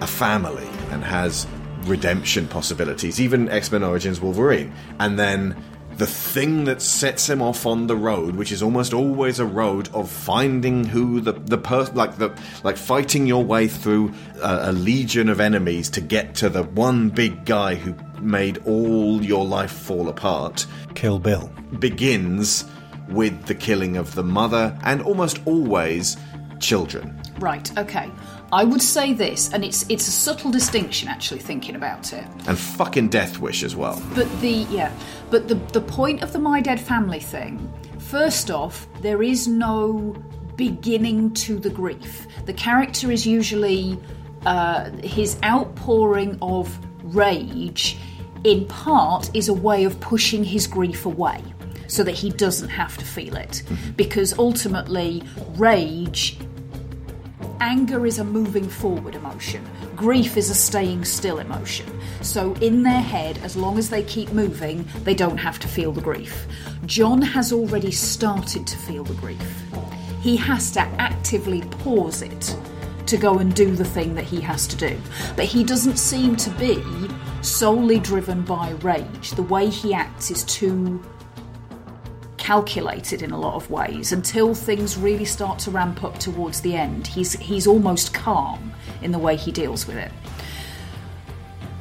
a family and has redemption possibilities, even X Men Origins Wolverine. And then the thing that sets him off on the road, which is almost always a road of finding who the the person, like the like fighting your way through a, a legion of enemies to get to the one big guy who made all your life fall apart Kill Bill. begins with the killing of the mother and almost always children. Right, okay. I would say this, and it's it's a subtle distinction actually thinking about it. And fucking Death Wish as well. But the yeah, but the the point of the My Dead Family thing, first off, there is no beginning to the grief. The character is usually uh, his outpouring of rage. In part, is a way of pushing his grief away. So that he doesn't have to feel it. Because ultimately, rage anger is a moving forward emotion. Grief is a staying still emotion. So in their head as long as they keep moving they don't have to feel the grief. John has already started to feel the grief. He has to actively pause it to go and do the thing that he has to do. But he doesn't seem to be solely driven by rage. The way he acts is too calculated in a lot of ways until things really start to ramp up towards the end. He's he's almost calm in the way he deals with it.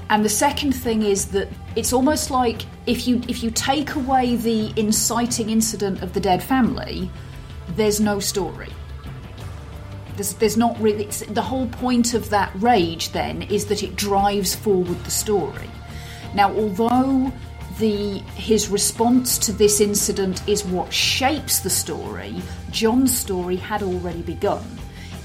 And the second thing is that it's almost like if you if you take away the inciting incident of the dead family, there's no story. There's, there's not really the whole point of that rage then is that it drives forward the story. Now, although the his response to this incident is what shapes the story, John's story had already begun.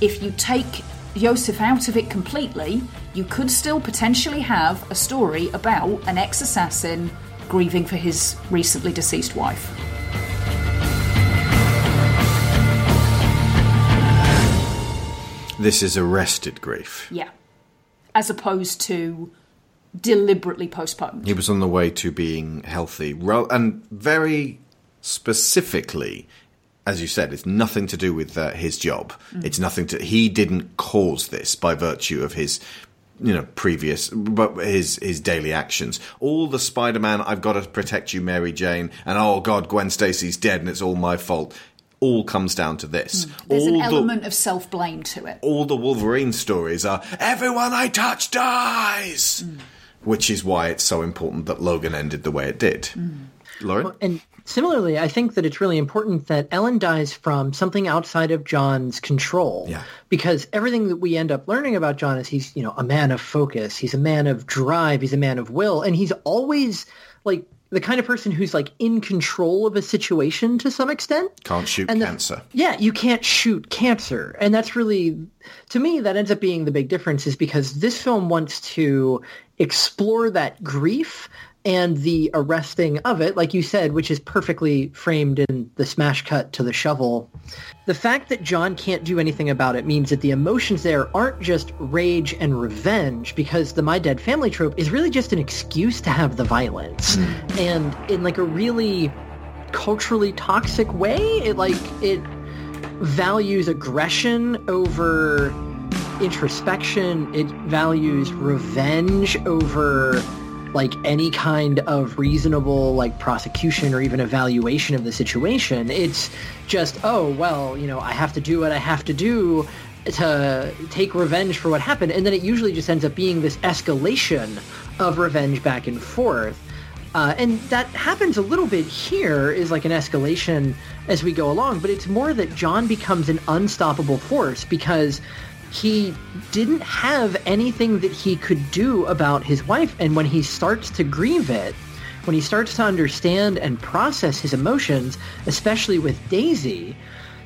If you take Yosef out of it completely, you could still potentially have a story about an ex assassin grieving for his recently deceased wife. This is arrested grief. Yeah. As opposed to deliberately postponed. He was on the way to being healthy, and very specifically, as you said, it's nothing to do with uh, his job. Mm. It's nothing to. He didn't cause this by virtue of his, you know, previous, but his his daily actions. All the Spider-Man, I've got to protect you, Mary Jane, and oh God, Gwen Stacy's dead, and it's all my fault. All comes down to this. Mm. There's all an the- element of self blame to it. all the Wolverine stories are everyone I touch dies, mm. Which is why it's so important that Logan ended the way it did. Mm. Lauren, And similarly, I think that it's really important that Ellen dies from something outside of John's control. Yeah. Because everything that we end up learning about John is he's, you know, a man of focus. He's a man of drive. He's a man of will. And he's always like the kind of person who's like in control of a situation to some extent. can't shoot And the- cancer. Yeah, you can't shoot cancer. And that's really, to me, that ends up being the big difference is because this film wants to explore that grief and the arresting of it, like you said, which is perfectly framed in the smash cut to the shovel. The fact that John can't do anything about it means that the emotions there aren't just rage and revenge because the My Dead Family trope is really just an excuse to have the violence. Hmm. And in like a really culturally toxic way, it like it values aggression over introspection. It values revenge over like any kind of reasonable like prosecution or even evaluation of the situation. It's just, oh, well, you know, I have to do what I have to do to take revenge for what happened. And then it usually just ends up being this escalation of revenge back and forth. Uh, and that happens a little bit here is like an escalation as we go along, but it's more that John becomes an unstoppable force because he didn't have anything that he could do about his wife. And when he starts to grieve it, when he starts to understand and process his emotions, especially with Daisy,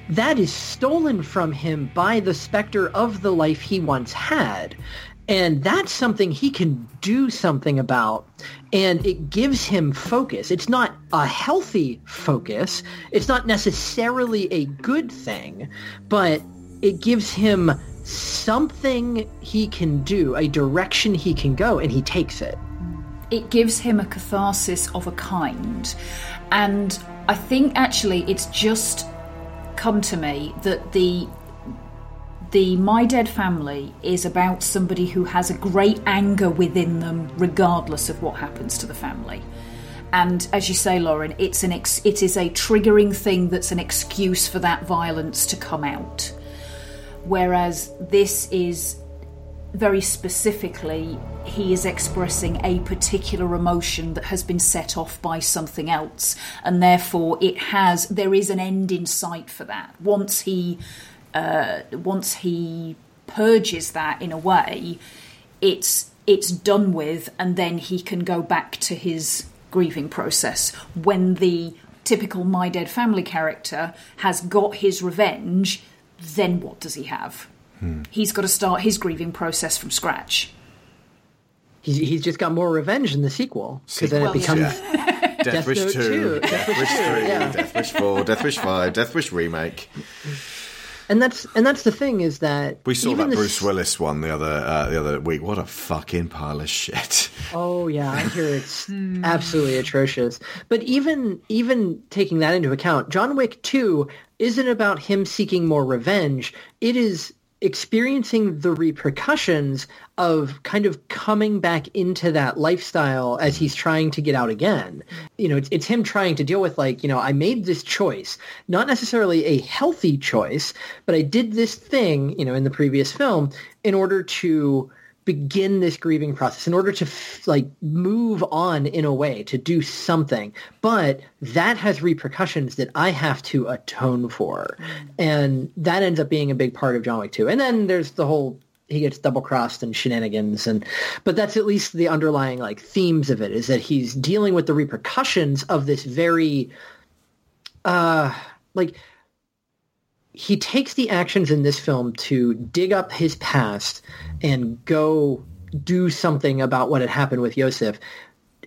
that is stolen from him by the specter of the life he once had. And that's something he can do something about. And it gives him focus. It's not a healthy focus. It's not necessarily a good thing, but it gives him something he can do, a direction he can go, and he takes it. it gives him a catharsis of a kind. And I think actually it's just come to me that the the My Dead Family is about somebody who has a great anger within them regardless of what happens to the family. And as you say, Lauren, it's an ex- it is a triggering thing that's an excuse for that violence to come out. Whereas this is very specifically, he is expressing a particular emotion that has been set off by something else, and therefore it has there is an end in sight for that. Once he uh, once he purges that in a way, it's it's done with, and then he can go back to his grieving process when the typical my dead family character has got his revenge then what does he have he's got to start his grieving process from scratch He's, he's just got more revenge in the sequel because then it Sequel, becomes Death, Death Wish Note 2, 2, Death, Death Wish Wish 3, yeah. Death Wish 4, Death Wish 5, Death Wish remake. and that's and that's the thing is that We saw that Bruce s- Willis one the other uh, the other week. What a fucking pile of shit. Oh yeah, I hear it's absolutely atrocious. But even even taking that into account, John Wick 2 isn't about him seeking more revenge. It is experiencing the repercussions of kind of coming back into that lifestyle as he's trying to get out again. You know, it's, it's him trying to deal with like, you know, I made this choice, not necessarily a healthy choice, but I did this thing, you know, in the previous film in order to begin this grieving process in order to like move on in a way to do something. But that has repercussions that i have to atone for. And that ends up being a big part of john wick 2 and then there's the whole he gets double crossed and shenanigans and but that's at least the underlying like themes of it is that he's dealing with the repercussions of this very uh like he takes the actions in this film to dig up his past and go do something about what had happened with Yosef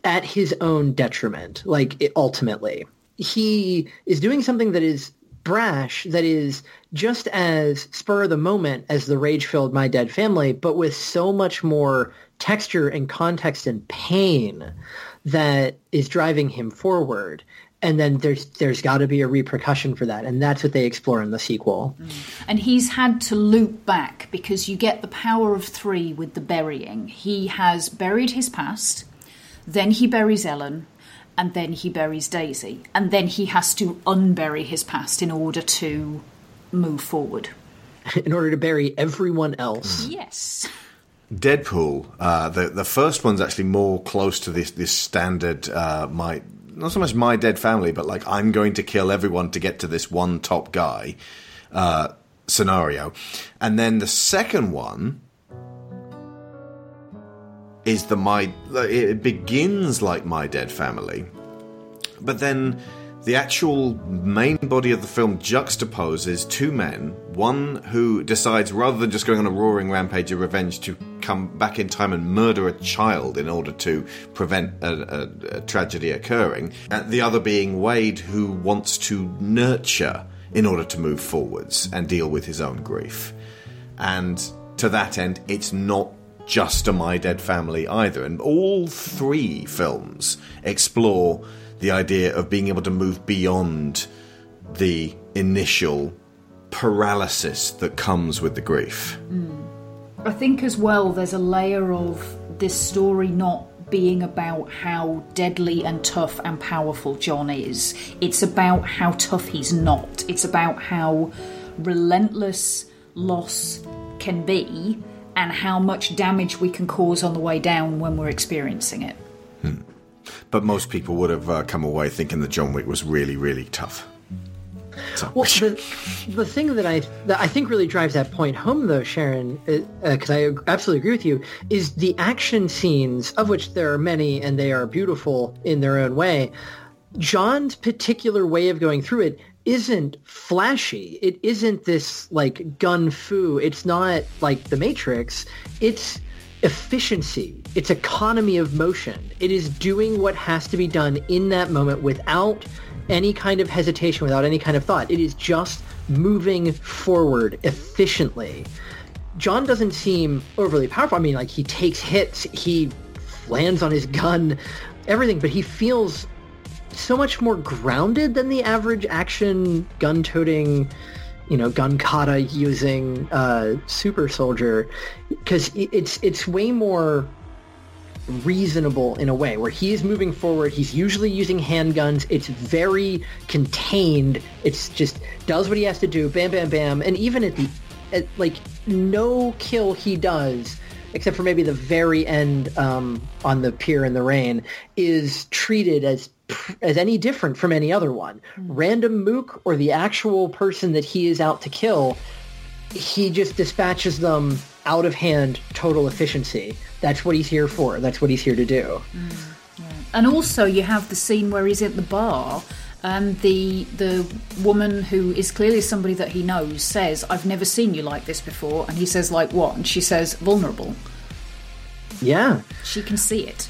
at his own detriment, like it, ultimately. He is doing something that is brash, that is just as spur of the moment as the rage-filled My Dead Family, but with so much more texture and context and pain that is driving him forward and then there's there's got to be a repercussion for that and that's what they explore in the sequel And he's had to loop back because you get the power of three with the burying. He has buried his past, then he buries Ellen, and then he buries Daisy. And then he has to unbury his past in order to move forward. in order to bury everyone else Yes. Deadpool, uh, the the first one's actually more close to this this standard uh, my not so much my dead family, but like I'm going to kill everyone to get to this one top guy uh, scenario, and then the second one is the my it begins like my dead family, but then the actual main body of the film juxtaposes two men, one who decides rather than just going on a roaring rampage of revenge to come back in time and murder a child in order to prevent a, a, a tragedy occurring, and the other being Wade who wants to nurture in order to move forwards and deal with his own grief. And to that end, it's not just a My Dead Family either. And all three films explore the idea of being able to move beyond the initial paralysis that comes with the grief. Mm. I think as well there's a layer of this story not being about how deadly and tough and powerful John is. It's about how tough he's not. It's about how relentless loss can be and how much damage we can cause on the way down when we're experiencing it. But most people would have uh, come away thinking that John Wick was really, really tough. So, Well, the, the thing that I that I think really drives that point home, though, Sharon, because I absolutely agree with you, is the action scenes, of which there are many, and they are beautiful in their own way. John's particular way of going through it isn't flashy. It isn't this like gun fu. It's not like The Matrix. It's efficiency. It's economy of motion. It is doing what has to be done in that moment without any kind of hesitation, without any kind of thought. It is just moving forward efficiently. John doesn't seem overly powerful. I mean, like he takes hits, he lands on his gun, everything, but he feels so much more grounded than the average action gun-toting, you know, gun kata using uh, super soldier, because it's it's way more reasonable in a way. Where he is moving forward he's usually using handguns. It's very contained. It's just does what he has to do bam bam bam. And even at the at, like no kill he does except for maybe the very end um, on the pier in the rain is treated as as any different from any other one. Random mook or the actual person that he is out to kill he just dispatches them out of hand total efficiency that's what he's here for that's what he's here to do And also, you have the scene where he's at the bar, and the the woman who is clearly somebody that he knows says, "I've never seen you like this before," and he says, "Like what?" And she says, "Vulnerable." yeah She can see it.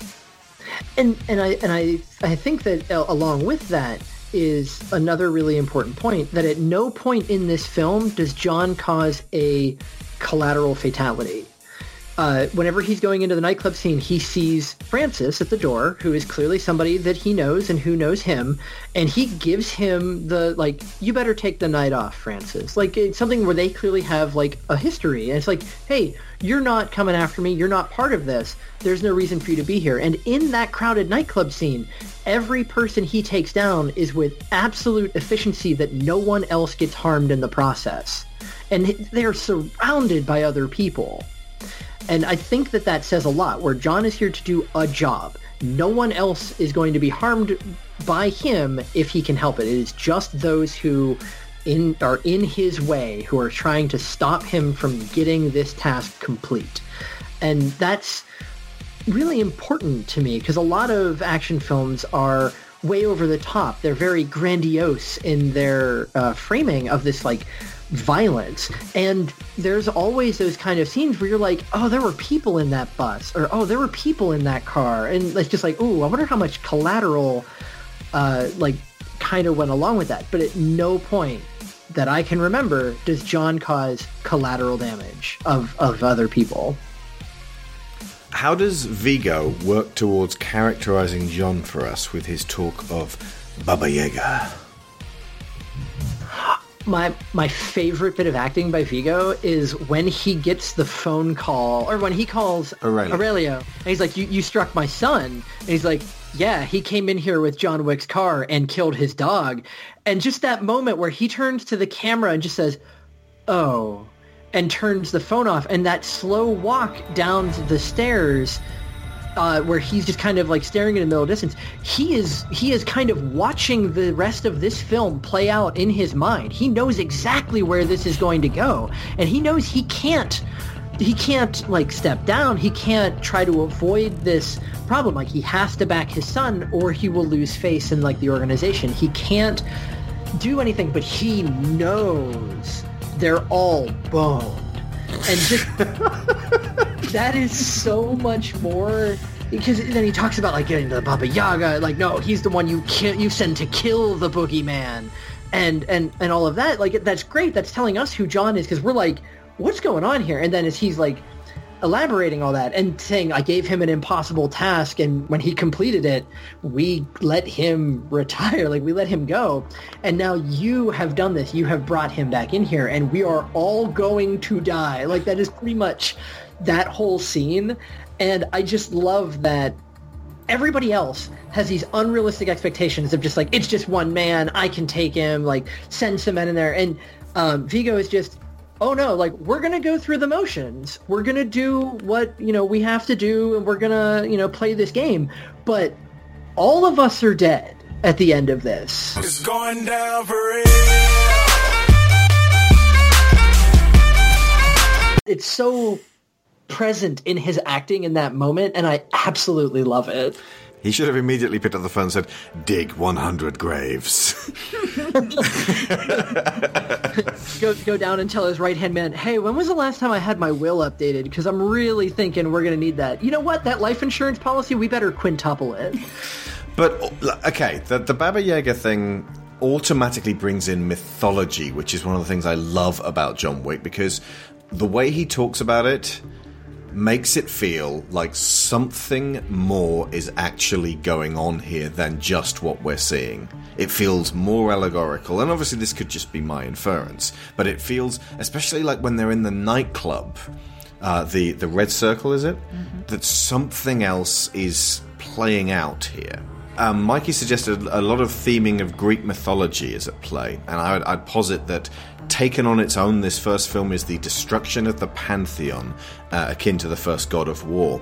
and and I and I I think that uh, along with that is another really important point that at no point in this film does John cause a collateral fatality. uh, whenever he's going into the nightclub scene, he sees Francis at the door, who is clearly somebody that he knows and who knows him, and he gives him the like, "You better take the night off, Francis." Like it's something where they clearly have like a history, and it's like, "Hey, you're not coming after me. You're not part of this. There's no reason for you to be here." And in that crowded nightclub scene, every person he takes down is with absolute efficiency that no one else gets harmed in the process, and they're surrounded by other people. And I think that that says a lot, where John is here to do a job. No one else is going to be harmed by him if he can help it. It is just those who in, are in his way who are trying to stop him from getting this task complete. And that's really important to me because a lot of action films are way over the top. They're very grandiose in their uh, framing of this like violence. And there's always those kind of scenes where you're like, oh, there were people in that bus, or oh, there were people in that car, and it's just like, oh, I wonder how much collateral, uh, like, kind of went along with that. But at no point that I can remember does John cause collateral damage of of other people. How does Viggo work towards characterizing John for us with his talk of Baba Yaga? My my favorite bit of acting by Viggo is when he gets the phone call or when he calls Aurelio. Aurelio and he's like, you, you struck my son. And he's like, yeah, he came in here with John Wick's car and killed his dog. And just that moment where he turns to the camera and just says, oh, and turns the phone off. And that slow walk down the stairs uh, where he's just kind of like staring in the middle distance. He is he is kind of watching the rest of this film play out in his mind. He knows exactly where this is going to go, and he knows he can't he can't like step down. He can't try to avoid this problem. Like he has to back his son, or he will lose face in like the organization. He can't do anything, but he knows they're all boned, and just that is so much more because then he talks about like getting the Baba Yaga, like no, he's the one you kill, you send to kill the boogeyman, and and and all of that. Like that's great. That's telling us who John is because we're like, what's going on here? And then as he's like elaborating all that and saying I gave him an impossible task and when he completed it we let him retire like we let him go. And now you have done this. You have brought him back in here and we are all going to die. Like that is pretty much that whole scene. And I just love that everybody else has these unrealistic expectations of just like it's just one man. I can take him. Like send some men in there. And um, viggo is just oh no like we're gonna go through the motions. We're gonna do what you know we have to do and we're gonna you know play this game. But all of us are dead at the end of this. It's going down for real. it's so present in his acting in that moment and i absolutely love it He should have immediately picked up the phone and said, Dig 100 graves. go go down and tell his right hand man, "Hey, when was the last time I had my will updated? Because I'm really thinking we're gonna need that. You know what? That life insurance policy, we better quintuple it." But, uh, okay, the, the Baba Yaga thing automatically brings in mythology, which is one of the things I love about John Wick because the way he talks about it makes it feel like something more is actually going on here than just what we're seeing. It feels more allegorical, and obviously this could just be my inference, but it feels, especially like when they're in the nightclub, uh, the the red circle is it, that something else is playing out here. Um, Mikey suggested a lot of theming of Greek mythology is at play, and I would, I'd posit that taken on its own, this first film is the destruction of the pantheon, uh, akin to the first god of war.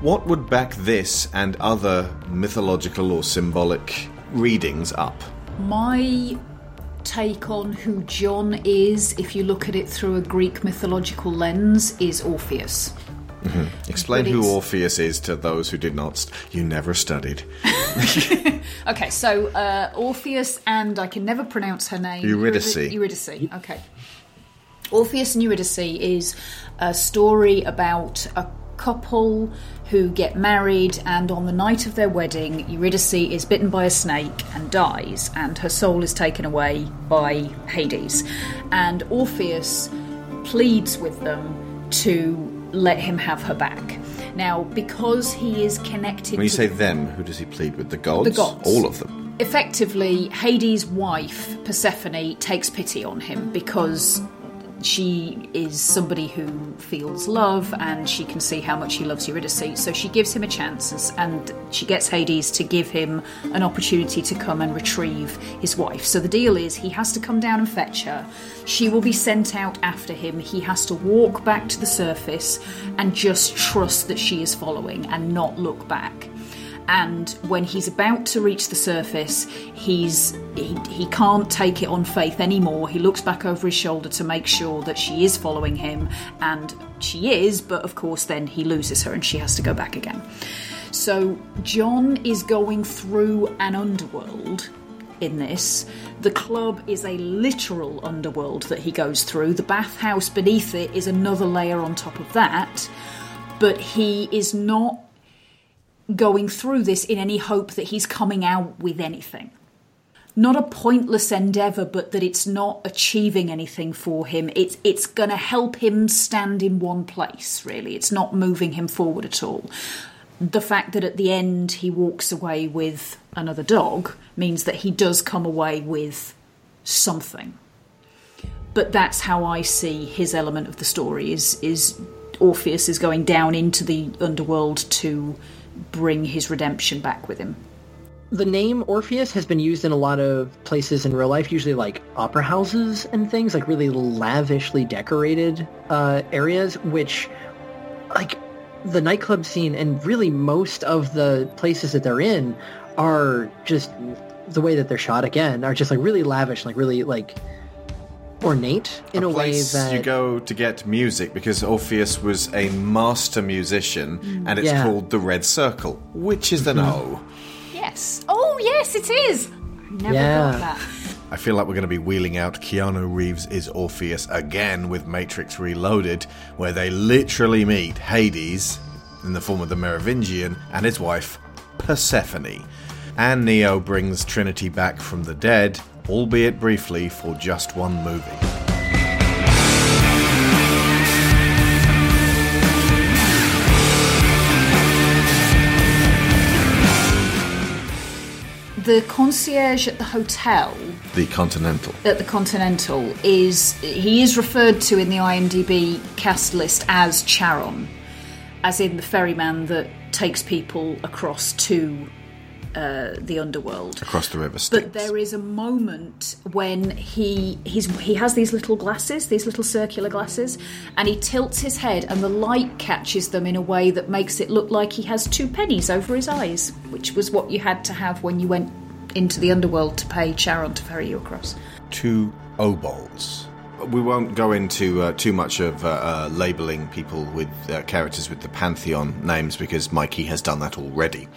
What would back this and other mythological or symbolic readings up? My take on who John is, if you look at it through a Greek mythological lens, is Orpheus. Explain who Orpheus is to those who did not. St- you never studied. Okay, so uh, Orpheus and I can never pronounce her name. Eurydice. Eurydice. Okay. Orpheus and Eurydice is a story about a couple who get married, and on the night of their wedding, Eurydice is bitten by a snake and dies, and her soul is taken away by Hades. And Orpheus pleads with them to let him have her back. Now, because he is connected When you say them, who does he plead with? The gods? The gods. All of them. effectively Hades' wife Persephone takes pity on him because she is somebody who feels love and she can see how much he loves Eurydice. So she gives him a chance and she gets Hades to give him an opportunity to come and retrieve his wife. So the deal is he has to come down and fetch her. She will be sent out after him. He has to walk back to the surface and just trust that she is following and not look back and when he's about to reach the surface he's he, he can't take it on faith anymore he looks back over his shoulder to make sure that she is following him and she is but of course then he loses her and she has to go back again so john is going through an underworld in this. The club is a literal underworld that he goes through. The bathhouse beneath it is another layer on top of that. But he is not going through this in any hope that he's coming out with anything. Not a pointless endeavour, but that it's not achieving anything for him. It's it's going to help him stand in one place. Really, it's not moving him forward at all. The fact that at the end he walks away with another dog means that he does come away with something. But that's how I see his element of the story. Is is Orpheus is going down into the underworld to bring his redemption back with him. The name Orpheus has been used in a lot of places in real life, usually like opera houses and things, like really lavishly decorated uh, areas, which, like, the nightclub scene and really most of the places that they're in are just the way that they're shot again are just like really lavish, like really like ornate in a, way place that you go to get music because Orpheus was a master musician mm, and it's Yeah. called the Red Circle, which is an mm-hmm. O. Yes. Oh, yes, it is. Never Yeah. got that. I feel like we're going to be wheeling out Keanu Reeves is Orpheus again with Matrix Reloaded, where they literally meet Hades in the form of the Merovingian and his wife Persephone. And Neo brings Trinity back from the dead, albeit briefly for just one movie. The concierge at the hotel The Continental. at the Continental is he is referred to in the IMDb cast list as Charon, as in the ferryman that takes people across to uh, the underworld. Across the river Styx. But there is a moment when he he's, he has these little glasses, these little circular glasses, and he tilts his head, and the light catches them in a way that makes it look like he has two pennies over his eyes, which was what you had to have when you went into the underworld to pay Charon to ferry you across. two obols. We won't go into uh, too much of uh, uh, labeling people with uh, characters with the pantheon names because Mikey has done that already.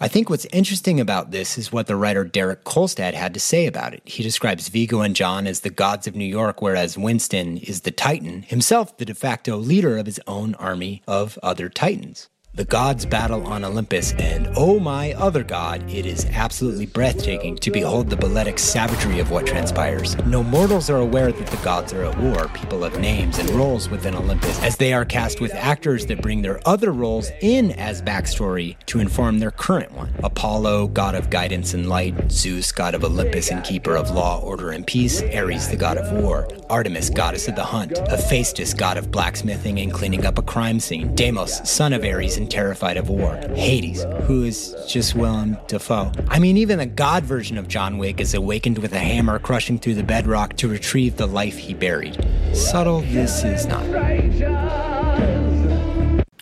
I think what's interesting about this is what the writer Derek Kolstad had to say about it. He describes Viggo and John as the gods of New York, whereas Winston is the Titan, himself the de facto leader of his own army of other Titans. The gods battle on Olympus, and oh my other god, it is absolutely breathtaking to behold the balletic savagery of what transpires. No mortals are aware that the gods are at war. People have names and roles within Olympus, as they are cast with actors that bring their other roles in as backstory to inform their current one. Apollo, god of guidance and light, Zeus, god of Olympus and keeper of law, order, and peace, Ares, the god of war, Artemis, goddess of the hunt, Hephaestus, god of blacksmithing and cleaning up a crime scene, Deimos, son of Ares and terrified of war, Hades, who is just Willem Dafoe. I mean, even the god version of John Wick is awakened with a hammer crushing through the bedrock to retrieve the life he buried. Subtle this is not.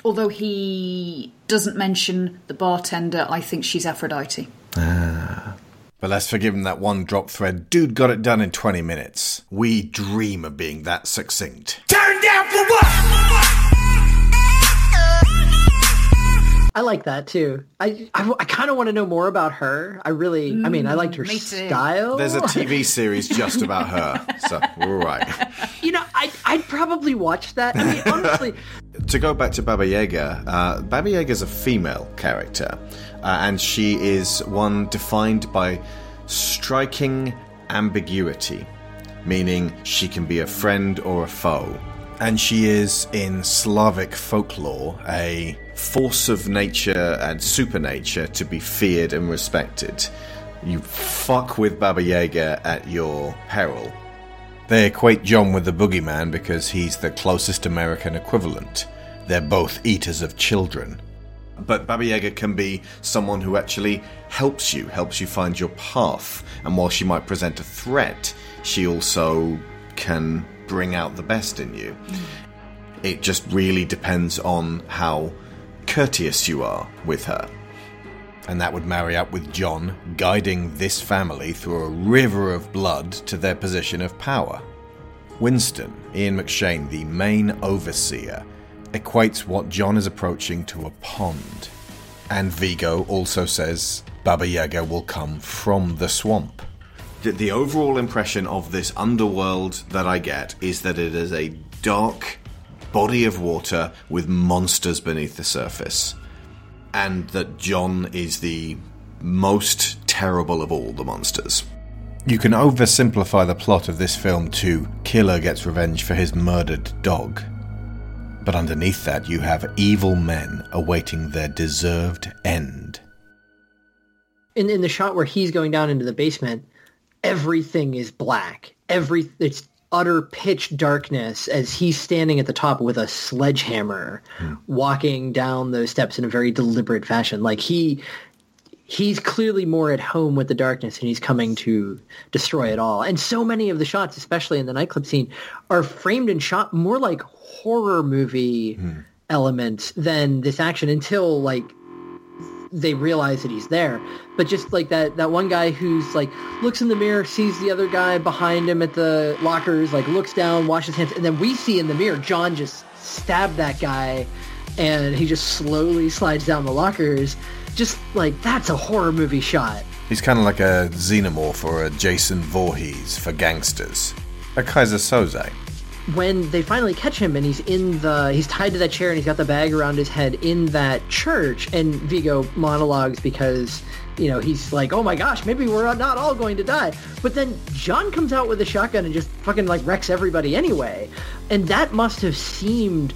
Although he doesn't mention the bartender, I think she's Aphrodite. Ah. But let's forgive him that one drop thread. Dude got it done in 20 minutes. We dream of being that succinct. Turn down for what? I like that too. I I, I kind of want to know more about her. I really, I mean, I liked her me style. There's a TV series just about her, so we're all right. you know, I I'd probably watch that. I mean, honestly, to go back to Baba Yaga, uh, Baba Yaga is a female character, uh, and she is one defined by striking ambiguity, meaning she can be a friend or a foe. And she is, in Slavic folklore, a force of nature and supernature to be feared and respected. You fuck with Baba Yaga at your peril. They equate John with the boogeyman because he's the closest American equivalent. They're both eaters of children. But Baba Yaga can be someone who actually helps you, helps you find your path. And while she might present a threat, she also can bring out the best in you. It just really depends on how courteous you are with her. And that would marry up with John guiding this family through a river of blood to their position of power. Winston, Ian McShane, the main overseer, equates what John is approaching to a pond. And Viggo also says Baba Yaga will come from the swamp. The, the overall impression of this underworld that I get is that it is a dark body of water with monsters beneath the surface. And that John is the most terrible of all the monsters. You can oversimplify the plot of this film to killer gets revenge for his murdered dog. But underneath that, you have evil men awaiting their deserved end. in in the shot where he's going down into the basement, everything is black. Every it's utter pitch darkness as he's standing at the top with a sledgehammer, hmm. walking down those steps in a very deliberate fashion. Like he he's clearly more at home with the darkness and he's coming to destroy it all. And so many of the shots, especially in the nightclub scene, are framed and shot more like horror movie hmm. elements than this action until like they realize that he's there. But just like that that one guy who's like looks in the mirror, sees the other guy behind him at the lockers, like looks down, washes hands, and then we see in the mirror John just stab that guy and he just slowly slides down the lockers. Just like that's a horror movie shot. He's kind of like a xenomorph or a Jason Voorhees for gangsters. A Keyser Soze. When they finally catch him and he's in the he's tied to that chair and he's got the bag around his head in that church and Viggo monologues because you know he's like oh my gosh maybe we're not all going to die. But then John comes out with a shotgun and just fucking like wrecks everybody anyway. And that must have seemed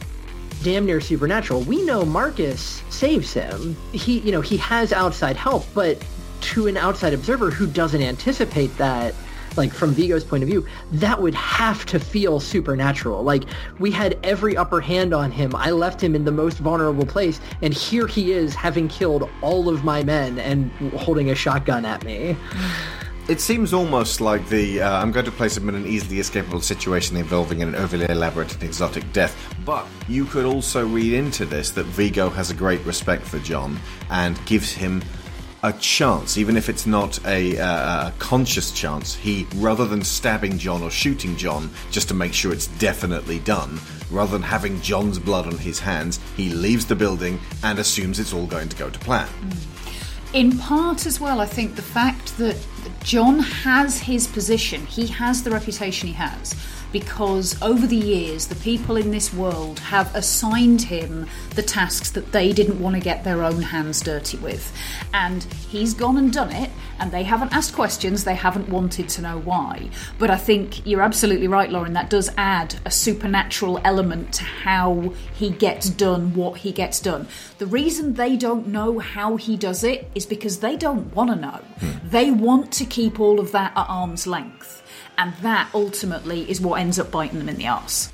damn near supernatural. We know Marcus saves him. He you know he has outside help but to an outside observer who doesn't anticipate that like from Viggo's point of view, that would have to feel supernatural. Like we had every upper hand on him. I left him in the most vulnerable place, and here he is having killed all of my men and holding a shotgun at me. It seems almost like the uh, I'm going to place him in an easily escapable situation involving an overly elaborate and exotic death. But you could also read into this that Viggo has a great respect for John and gives him a chance, even if it's not a, uh, a conscious chance. He, rather than stabbing John or shooting John just to make sure it's definitely done, rather than having John's blood on his hands, he leaves the building and assumes it's all going to go to plan. In part as well, I think the fact that John has his position, he has the reputation he has, because over the years, the people in this world have assigned him the tasks that they didn't want to get their own hands dirty with. And he's gone and done it, and they haven't asked questions, they haven't wanted to know why. But I think you're absolutely right, Lauren, that does add a supernatural element to how he gets done what he gets done. The reason they don't know how he does it is because they don't want to know. They want to keep all of that at arm's length. And that ultimately is what ends up biting them in the arse.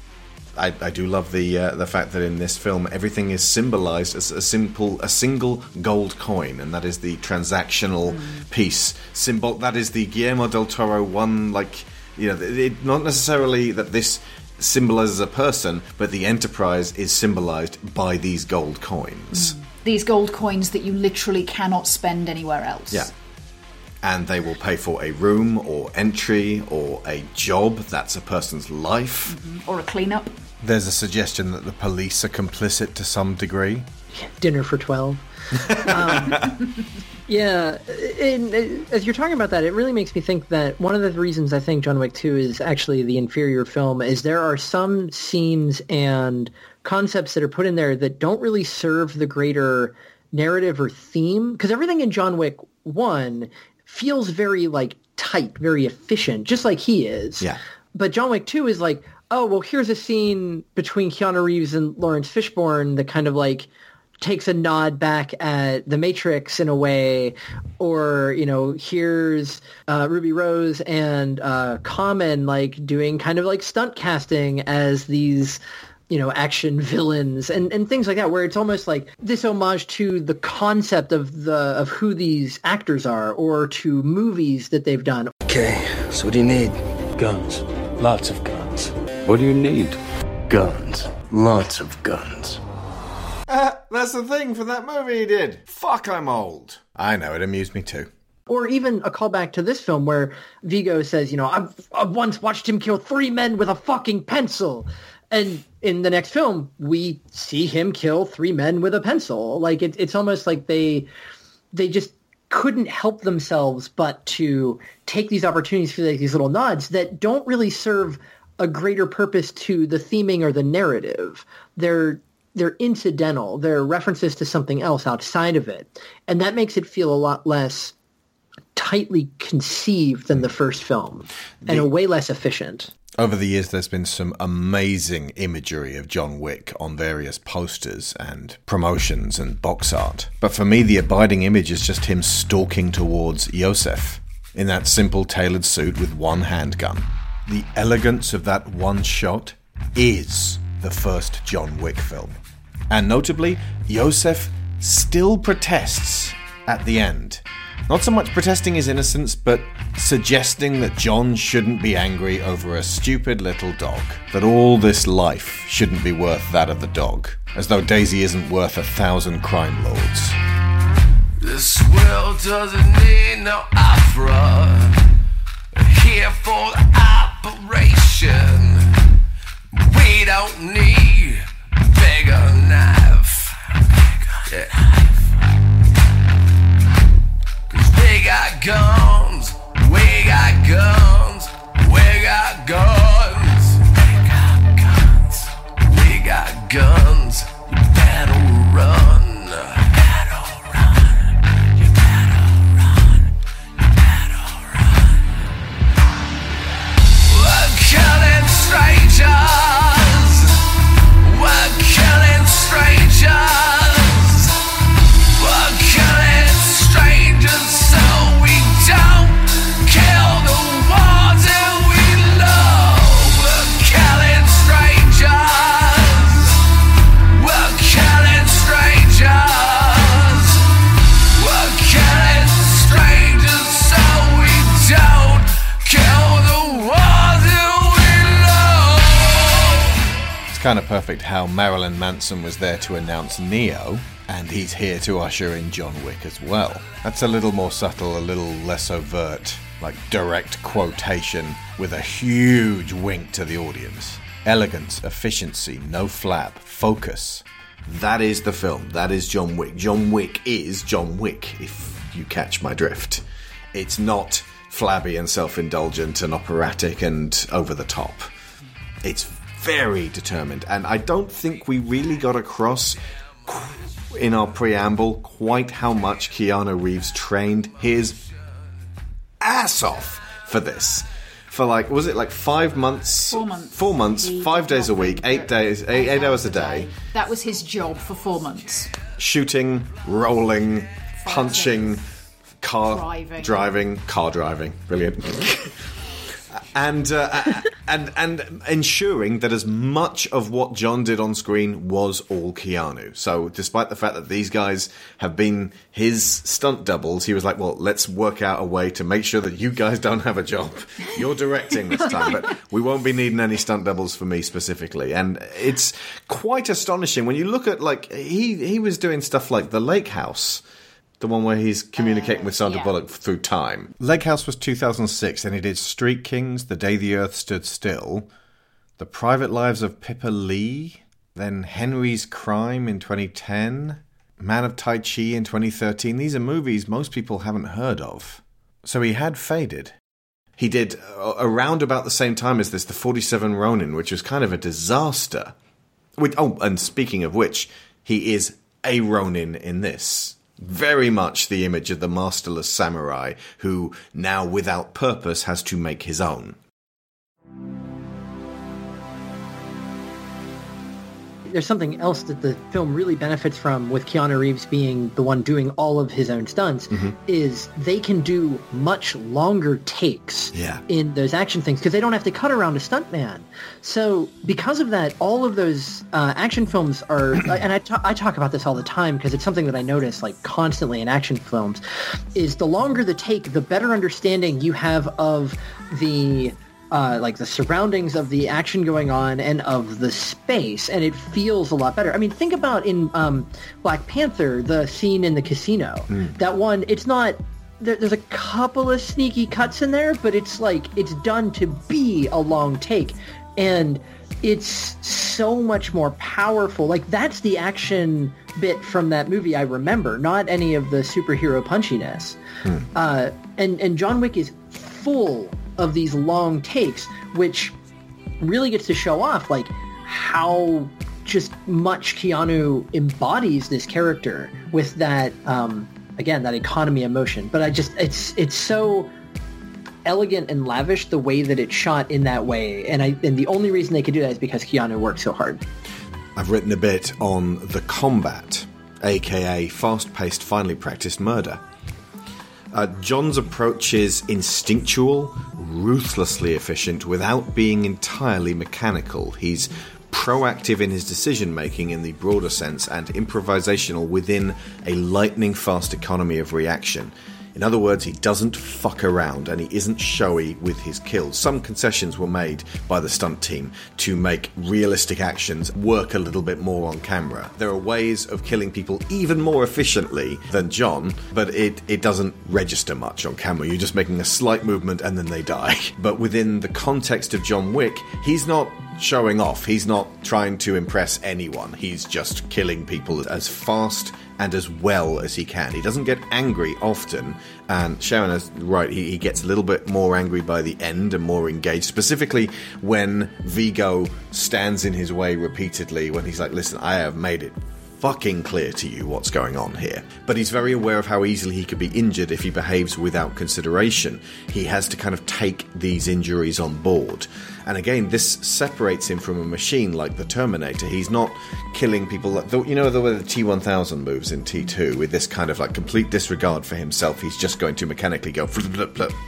I, I do love the uh, the fact that in this film everything is symbolized as a simple a single gold coin, and that is the transactional piece symbol. That is the Guillermo del Toro one. Like you know, it- not necessarily that this symbolizes a person, but the enterprise is symbolized by these gold coins. These gold coins that you literally cannot spend anywhere else. Yeah. And they will pay for a room or entry or a job. That's a person's life. Or a cleanup. There's a suggestion that the police are complicit to some degree. Dinner for twelve. um, yeah, and uh, as you're talking about that, it really makes me think that one of the reasons I think John Wick 2 is actually the inferior film is there are some scenes and concepts that are put in there that don't really serve the greater narrative or theme because everything in John Wick 1 feels very like tight, very efficient, just like he is. Yeah. But John Wick 2 is like, oh well, here's a scene between Keanu Reeves and Laurence Fishburne that kind of like takes a nod back at the Matrix in a way, or you know, here's uh, Ruby Rose and uh, Common like doing kind of like stunt casting as these you know action villains and, and things like that where it's almost like this homage to the concept of the of who these actors are or to movies that they've done Okay, so what do you need? Guns. Lots of guns. What do you need? Guns. Lots of guns. Ah, that's the thing for that movie he did. Fuck, I'm old. I know, it amused me too. or even a callback to this film where Viggo says, you know, I've, I've once watched him kill three men with a fucking pencil. And in the next film, we see him kill three men with a pencil. Like it, it's almost like they, they just couldn't help themselves but to take these opportunities for like, these little nods that don't really serve a greater purpose to the theming or the narrative. They're they're incidental. They're references to something else outside of it, and that makes it feel a lot less tightly conceived than the first film, and a way less efficient. Over the years, there's been some amazing imagery of John Wick on various posters and promotions and box art. But for me, the abiding image is just him stalking towards Yosef in that simple tailored suit with one handgun. The elegance of that one shot is the first John Wick film. And notably, Yosef still protests at the end. Not so much protesting his innocence, but suggesting that John shouldn't be angry over a stupid little dog. That all this life shouldn't be worth that of the dog. As though Daisy isn't worth a thousand crime lords. This world doesn't need no opera. Here for the operation. We don't need Yeah. Got guns. We got guns. We got guns. We got guns. We got guns. You better run. Kind of perfect how Marilyn Manson was there to announce Neo, and he's here to usher in John Wick as well. That's a little more subtle, a little less overt, like direct quotation with a huge wink to the audience. Elegance, efficiency, no flap, focus. That is the film. That is John Wick. John Wick is John Wick, if you catch my drift. It's not flabby and self indulgent and operatic and over the top. It's very determined, and I don't think we really got across in our preamble quite how much Keanu Reeves trained his ass off for this. For like, was it like five months? Four months. Four months, He five days a week, eight days, eight, eight hours a day, That was his job for four months. shooting, rolling, punching, car Driving. driving, car driving, brilliant, and uh, and and ensuring that as much of what John did on screen was all Keanu. So, despite the fact that these guys have been his stunt doubles, he was like, "Well, let's work out a way to make sure that you guys don't have a job. You're directing this time, but we won't be needing any stunt doubles for me specifically." And it's quite astonishing when you look at like he he was doing stuff like the Lake House. The one where he's communicating with Sandra yeah. Bullock through time. Lake House was 2006, and he did Street Kings, The Day the Earth Stood Still, The Private Lives of Pippa Lee, then Henry's Crime in 2010, Man of Tai Chi in 2013. These are movies most people haven't heard of. So he had faded. He did uh, around about the same time as this, The 47 Ronin, which was kind of a disaster. Which, oh, and speaking of which, he is a Ronin in this. Very much the image of the masterless samurai who, now without purpose, has to make his own. There's something else that the film really benefits from with Keanu Reeves being the one doing all of his own stunts is they can do much longer takes Yeah. in those action things because they don't have to cut around a stuntman. So because of that, all of those uh, action films are, and I I talk about this all the time because it's something that I notice like constantly in action films, is the longer the take, the better understanding you have of the uh, like the surroundings of the action going on and of the space, and it feels a lot better. I mean, think about in um, Black Panther the scene in the casino. That one, it's not. There, there's a couple of sneaky cuts in there, but it's like it's done to be a long take, and it's so much more powerful. Like that's the action bit from that movie I remember, not any of the superhero punchiness. Uh, and and John Wick is full of these long takes, which really gets to show off like how just much Keanu embodies this character with that um, again that economy of motion. But I just it's it's so elegant and lavish the way that it's shot in that way, and I and the only reason they could do that is because Keanu worked so hard. I've written a bit on the combat, aka fast paced, finely practiced murder. Uh, John's approach is instinctual, ruthlessly efficient, without being entirely mechanical. He's proactive in his decision making in the broader sense and improvisational within a lightning fast economy of reaction. In other words, he doesn't fuck around and he isn't showy with his kills. Some concessions were made by the stunt team to make realistic actions work a little bit more on camera. There are ways of killing people even more efficiently than John, but it, it doesn't register much on camera. You're just making a slight movement and then they die. But within the context of John Wick, he's not showing off. He's not trying to impress anyone. He's just killing people as fast and as well as he can. He doesn't get angry often, and Sharon is right. He, he gets a little bit more angry by the end and more engaged, specifically when Viggo stands in his way repeatedly. When he's like, "Listen, I have made it." Fucking clear to you what's going on here. But he's very aware of how easily he could be injured if he behaves without consideration. He has to kind of take these injuries on board. And again, this separates him from a machine like the Terminator. He's not killing people. Like, the- you know the way the T1000 moves in T2 with this kind of like complete disregard for himself. He's just going to mechanically go.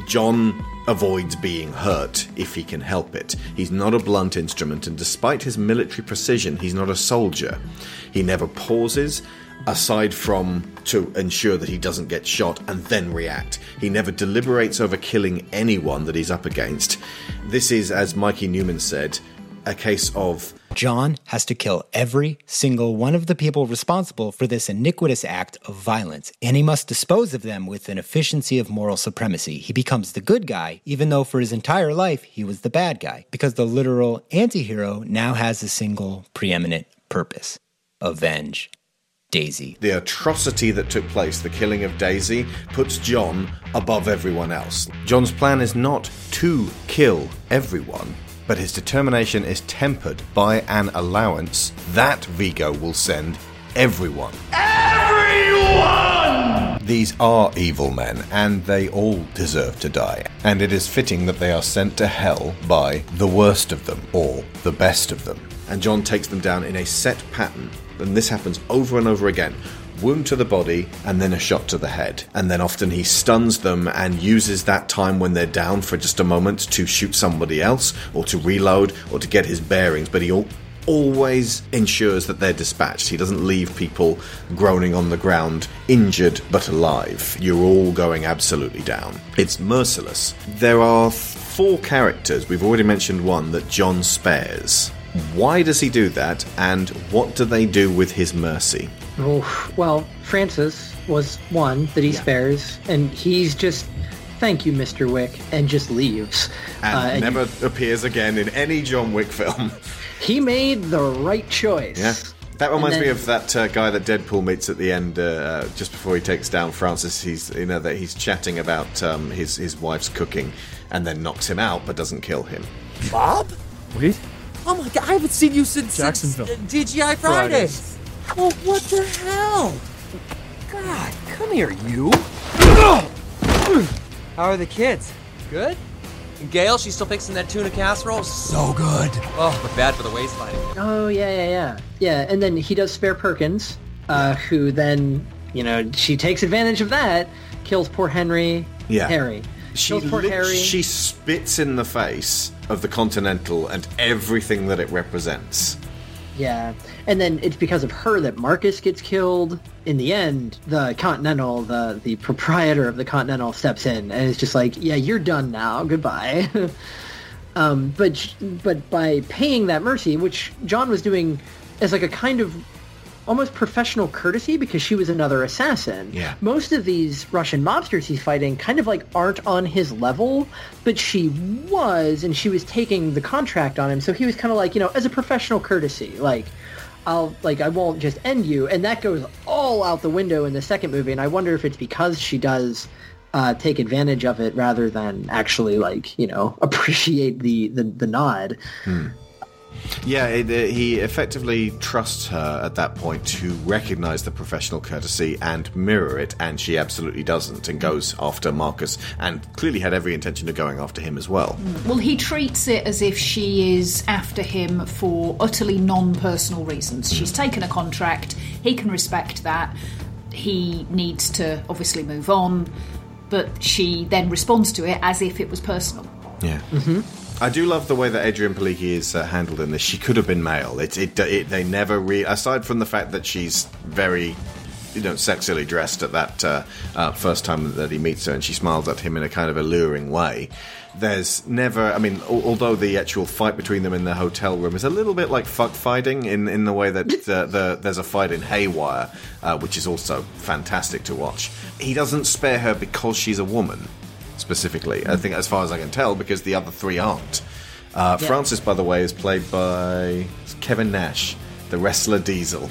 John avoids being hurt if he can help it. He's not a blunt instrument, and despite his military precision, he's not a soldier. He never pauses aside from to ensure that he doesn't get shot and then react. He never deliberates over killing anyone that he's up against. This is, as Mikey Newman said, a case of John has to kill every single one of the people responsible for this iniquitous act of violence, and he must dispose of them with an efficiency of moral supremacy. He becomes the good guy, even though for his entire life he was the bad guy, because the literal anti-hero now has a single preeminent purpose avenge Daisy. the atrocity that took place, the killing of Daisy, puts John above everyone else. John's plan is not to kill everyone, but his determination is tempered by an allowance that Viggo will send everyone. Everyone! These are evil men, and they all deserve to die. And it is fitting that they are sent to hell by the worst of them, or the best of them. And John takes them down in a set pattern, and this happens over and over again. Wound to the body, and then a shot to the head. And then often he stuns them and uses that time when they're down for just a moment to shoot somebody else, or to reload, or to get his bearings. But he al- always ensures that they're dispatched. He doesn't leave people groaning on the ground, injured but alive. You're all going absolutely down. It's merciless. There are four characters, we've already mentioned one, that John spares. Why does he do that, and what do they do with his mercy? Oh, well, Francis was one that he spares, and he's just, thank you, Mr. Wick, and just leaves. And Uh, and never appears again in any John Wick film. he made the right choice. Yeah. That reminds And me of that uh, guy that Deadpool meets at the end, uh, uh, just before he takes down Francis. He's you know that he's chatting about um, his his wife's cooking, and then knocks him out, but doesn't kill him. Bob? Wait. Oh my god, I haven't seen you since, since Jacksonville. uh, TGI Fridays. Fridays. Well, what the hell? God, come here, you. How are the kids? Good? And Gail, she's still fixing that tuna casserole. So good. Oh, but bad for the waistline. Oh yeah, yeah, yeah, yeah. And then he does spare Perkins, uh, who then you know she takes advantage of that, kills poor Henry. Yeah. Harry. She, kills poor lit- Harry. she spits in the face of the Continental and everything that it represents. Yeah, and then it's because of her that Marcus gets killed. In the end, the Continental, the the proprietor of the Continental, steps in and is just like, "Yeah, you're done now. Goodbye." um, but but by paying that mercy, which John was doing as like a kind of almost professional courtesy because she was another assassin. Yeah. Most of these Russian mobsters he's fighting kind of like aren't on his level, but she was, and she was taking the contract on him. So he was kind of like, you know, as a professional courtesy, like, I'll, like, I won't just end you. And that goes all out the window in the second movie. And I wonder if it's because she does uh, take advantage of it rather than actually, like, you know, appreciate the, the, the nod. Yeah, it, uh, he effectively trusts her at that point to recognize the professional courtesy and mirror it, and she absolutely doesn't and goes after Marcus and clearly had every intention of going after him as well. Well, he treats it as if she is after him for utterly non personal reasons. She's taken a contract, he can respect that. He needs to obviously move on, but she then responds to it as if it was personal. Yeah. Mm-hmm. I do love the way that Adrianne Palicki is uh, handled in this. She could have been male. It, it, it, they never re. Aside from the fact that she's very, you know, sexily dressed at that uh, uh, first time that he meets her, and she smiles at him in a kind of alluring way. There's never. I mean, al- although the actual fight between them in the hotel room is a little bit like fuck fighting in in the way that the, the there's a fight in Haywire, uh, which is also fantastic to watch. He doesn't spare her because she's a woman specifically. I think, as far as I can tell, because the other three aren't. Uh. Francis, by the way, is played by Kevin Nash, the wrestler Diesel.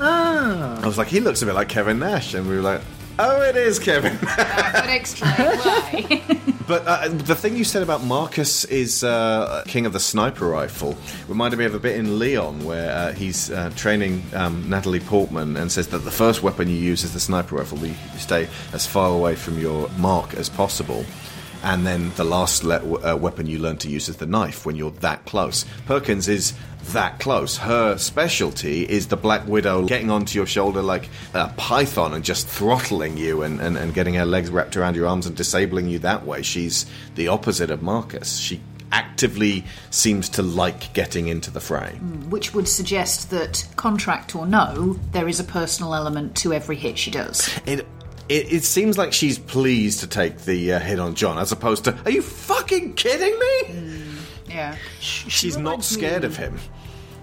Ah. I was like, he looks a bit like Kevin Nash, and we were like, oh, it is Kevin. That would explain why. but uh, the thing you said about Marcus is uh, king of the sniper rifle reminded me of a bit in Leon where uh, he's uh, training um, Natalie Portman and says that the first weapon you use is the sniper rifle. You stay as far away from your mark as possible. And then the last le- uh, weapon you learn to use is the knife when you're that close. Perkins is that close. Her specialty is the Black Widow getting onto your shoulder like a python and just throttling you and, and, and getting her legs wrapped around your arms and disabling you that way. She's the opposite of Marcus. She actively seems to like getting into the fray. Which would suggest that, contract or no, there is a personal element to every hit she does. It, it it seems like she's pleased to take the uh, hit on John as opposed to, are you fucking kidding me? Yeah. She's not scared of him.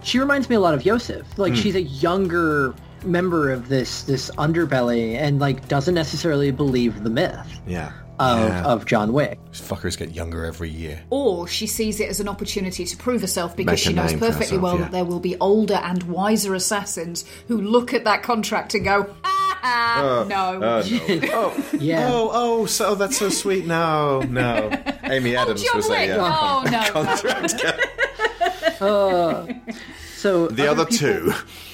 She reminds me a lot of Yosef. Like Hmm. she's a younger member of this this underbelly and like doesn't necessarily believe the myth Yeah. of, Yeah. of John Wick. These fuckers get younger every year. Or she sees it as an opportunity to prove herself because Make she knows perfectly herself, well yeah. that there will be older and wiser assassins who look at that contract and go, ah, ah, no. Oh, no. oh, Yeah. oh, oh, so that's so sweet. No, no. Amy Adams John was a Wick. uh, Oh, no, no. contract. So the other two.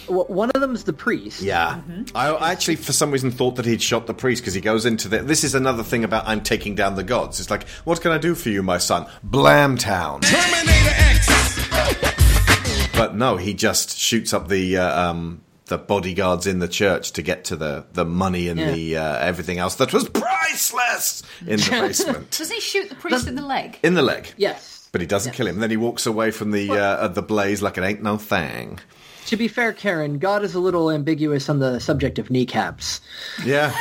one of them them's the priest. Yeah. I I actually, for some reason, thought that he'd shot the priest because he goes into the. This is another thing about I'm taking down the gods. It's like, what can I do for you, my son? Blamtown. Terminator X. But no, he just shoots up the. Uh, um, the bodyguards in the church to get to the, the money and Yeah. the uh, everything else that was priceless in the basement Does he shoot the priest in the leg? in the leg. Yes. But he doesn't kill him. Then he walks away from the uh, uh, the blaze like it ain't no thing. To be fair, Karen, God is a little ambiguous on the subject of kneecaps. Yeah,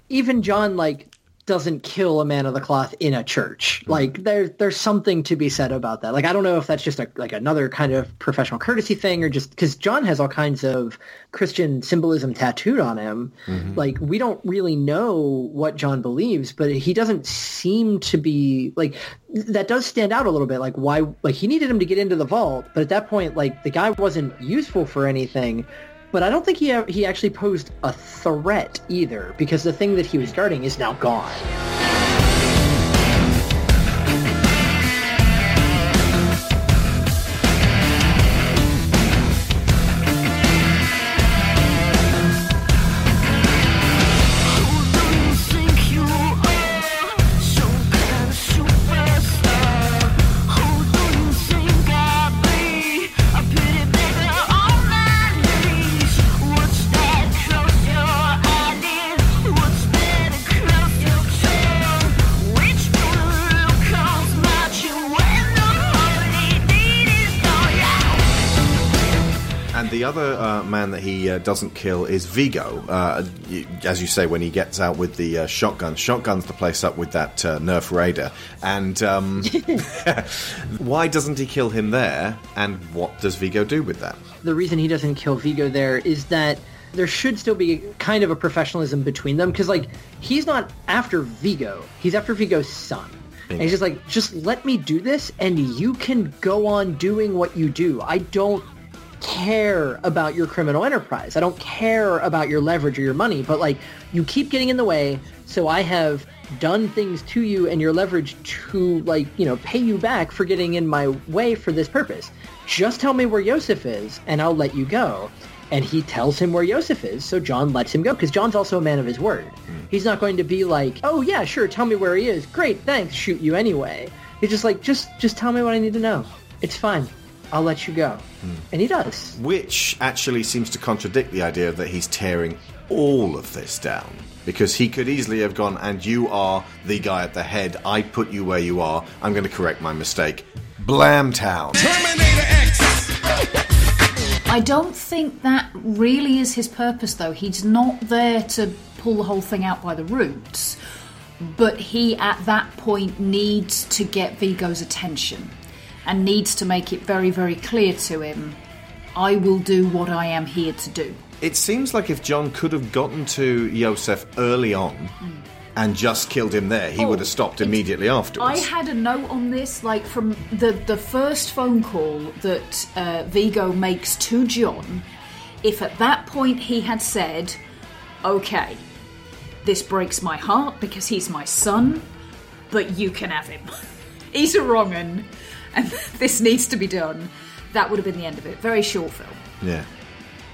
Even John like doesn't kill a man of the cloth in a church. Mm-hmm. Like there there's something to be said about that. Like I don't know if that's just a, like another kind of professional courtesy thing or just because John has all kinds of Christian symbolism tattooed on him. Mm-hmm. Like we don't really know what John believes, but he doesn't seem to be like that does stand out a little bit. Like why like he needed him to get into the vault, but at that point like the guy wasn't useful for anything. But I don't think he he actually posed a threat either, because the thing that he was guarding is now gone. Other uh, man that he uh, doesn't kill is Viggo. Uh, as you say, when he gets out with the uh, shotgun, shotguns the place up with that uh, Nerf Raider. And um, why doesn't he kill him there? And what does Viggo do with that? the reason he doesn't kill Viggo there is that there should still be kind of a professionalism between them because like he's not after Viggo, he's after Viggo's son. And he's just like, just let me do this and you can go on doing what you do. I don't care about your criminal enterprise. I don't care about your leverage or your money, but like you keep getting in the way, so I have done things to you and your leverage to like, you know, pay you back for getting in my way for this purpose. Just tell me where Yosef is and I'll let you go. And he tells him where Yosef is, so John lets him go because John's also a man of his word. Mm. He's not going to be like, "Oh yeah, sure, tell me where he is. Great, thanks. Shoot you anyway." He's just like, "Just just tell me what I need to know. It's fine. I'll let you go." And he does. Which actually seems to contradict the idea that he's tearing all of this down. Because he could easily have gone, and you are the guy at the head. I put you where you are. I'm going to correct my mistake. blam Blamtown. I don't think that really is his purpose, though. He's not there to pull the whole thing out by the roots, but he at that point needs to get Viggo's attention and needs to make it very, very clear to him I will do what I am here to do. It seems like if John could have gotten to Yosef early on and just killed him there, he Oh, would have stopped immediately I afterwards. had a note on this, like from the the first phone call that uh, Viggo makes to John. If at that point he had said, "Okay, this breaks my heart because he's my son, but you can have him. he's a wrong un, and this needs to be done," that would have been the end of it. Very short film. yeah.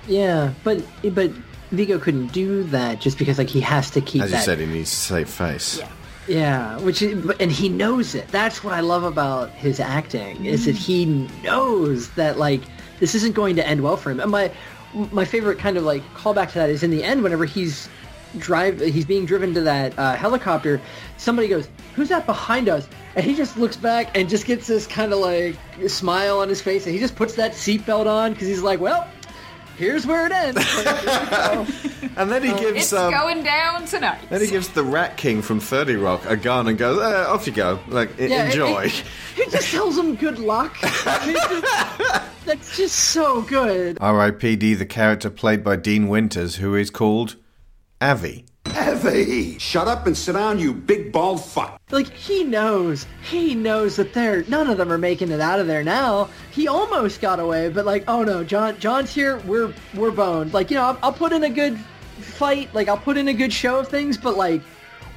Yeah, but but Viggo couldn't do that just because like he has to keep As you said, he needs to save face. Yeah. Yeah, which is, but- and he knows it. That's what I love about his acting is that he knows that like this isn't going to end well for him. And my my favorite kind of like callback to that is in the end whenever he's drive he's being driven to that uh, helicopter. Somebody goes, "Who's that behind us?" And he just looks back and just gets this kind of like smile on his face, and he just puts that seatbelt on because he's like, "Well." Here's where it ends. And then he gives It's um, going down tonight. then he gives the Rat King from Thirty Rock a gun and goes, eh, "Off you go, like Yeah, it- enjoy." it- He just tells him good luck. I mean, just- that's just so good. R.I.P.D. the character played by Dean Winters, who is called Avi. Evie! Shut up and sit down, you big bald fuck. Like he knows, he knows that they're none of them are making it out of there now. He almost got away, but like, oh no, John, John's here. We're we're boned. Like you know, I'll, I'll put in a good fight. Like I'll put in a good show of things, but like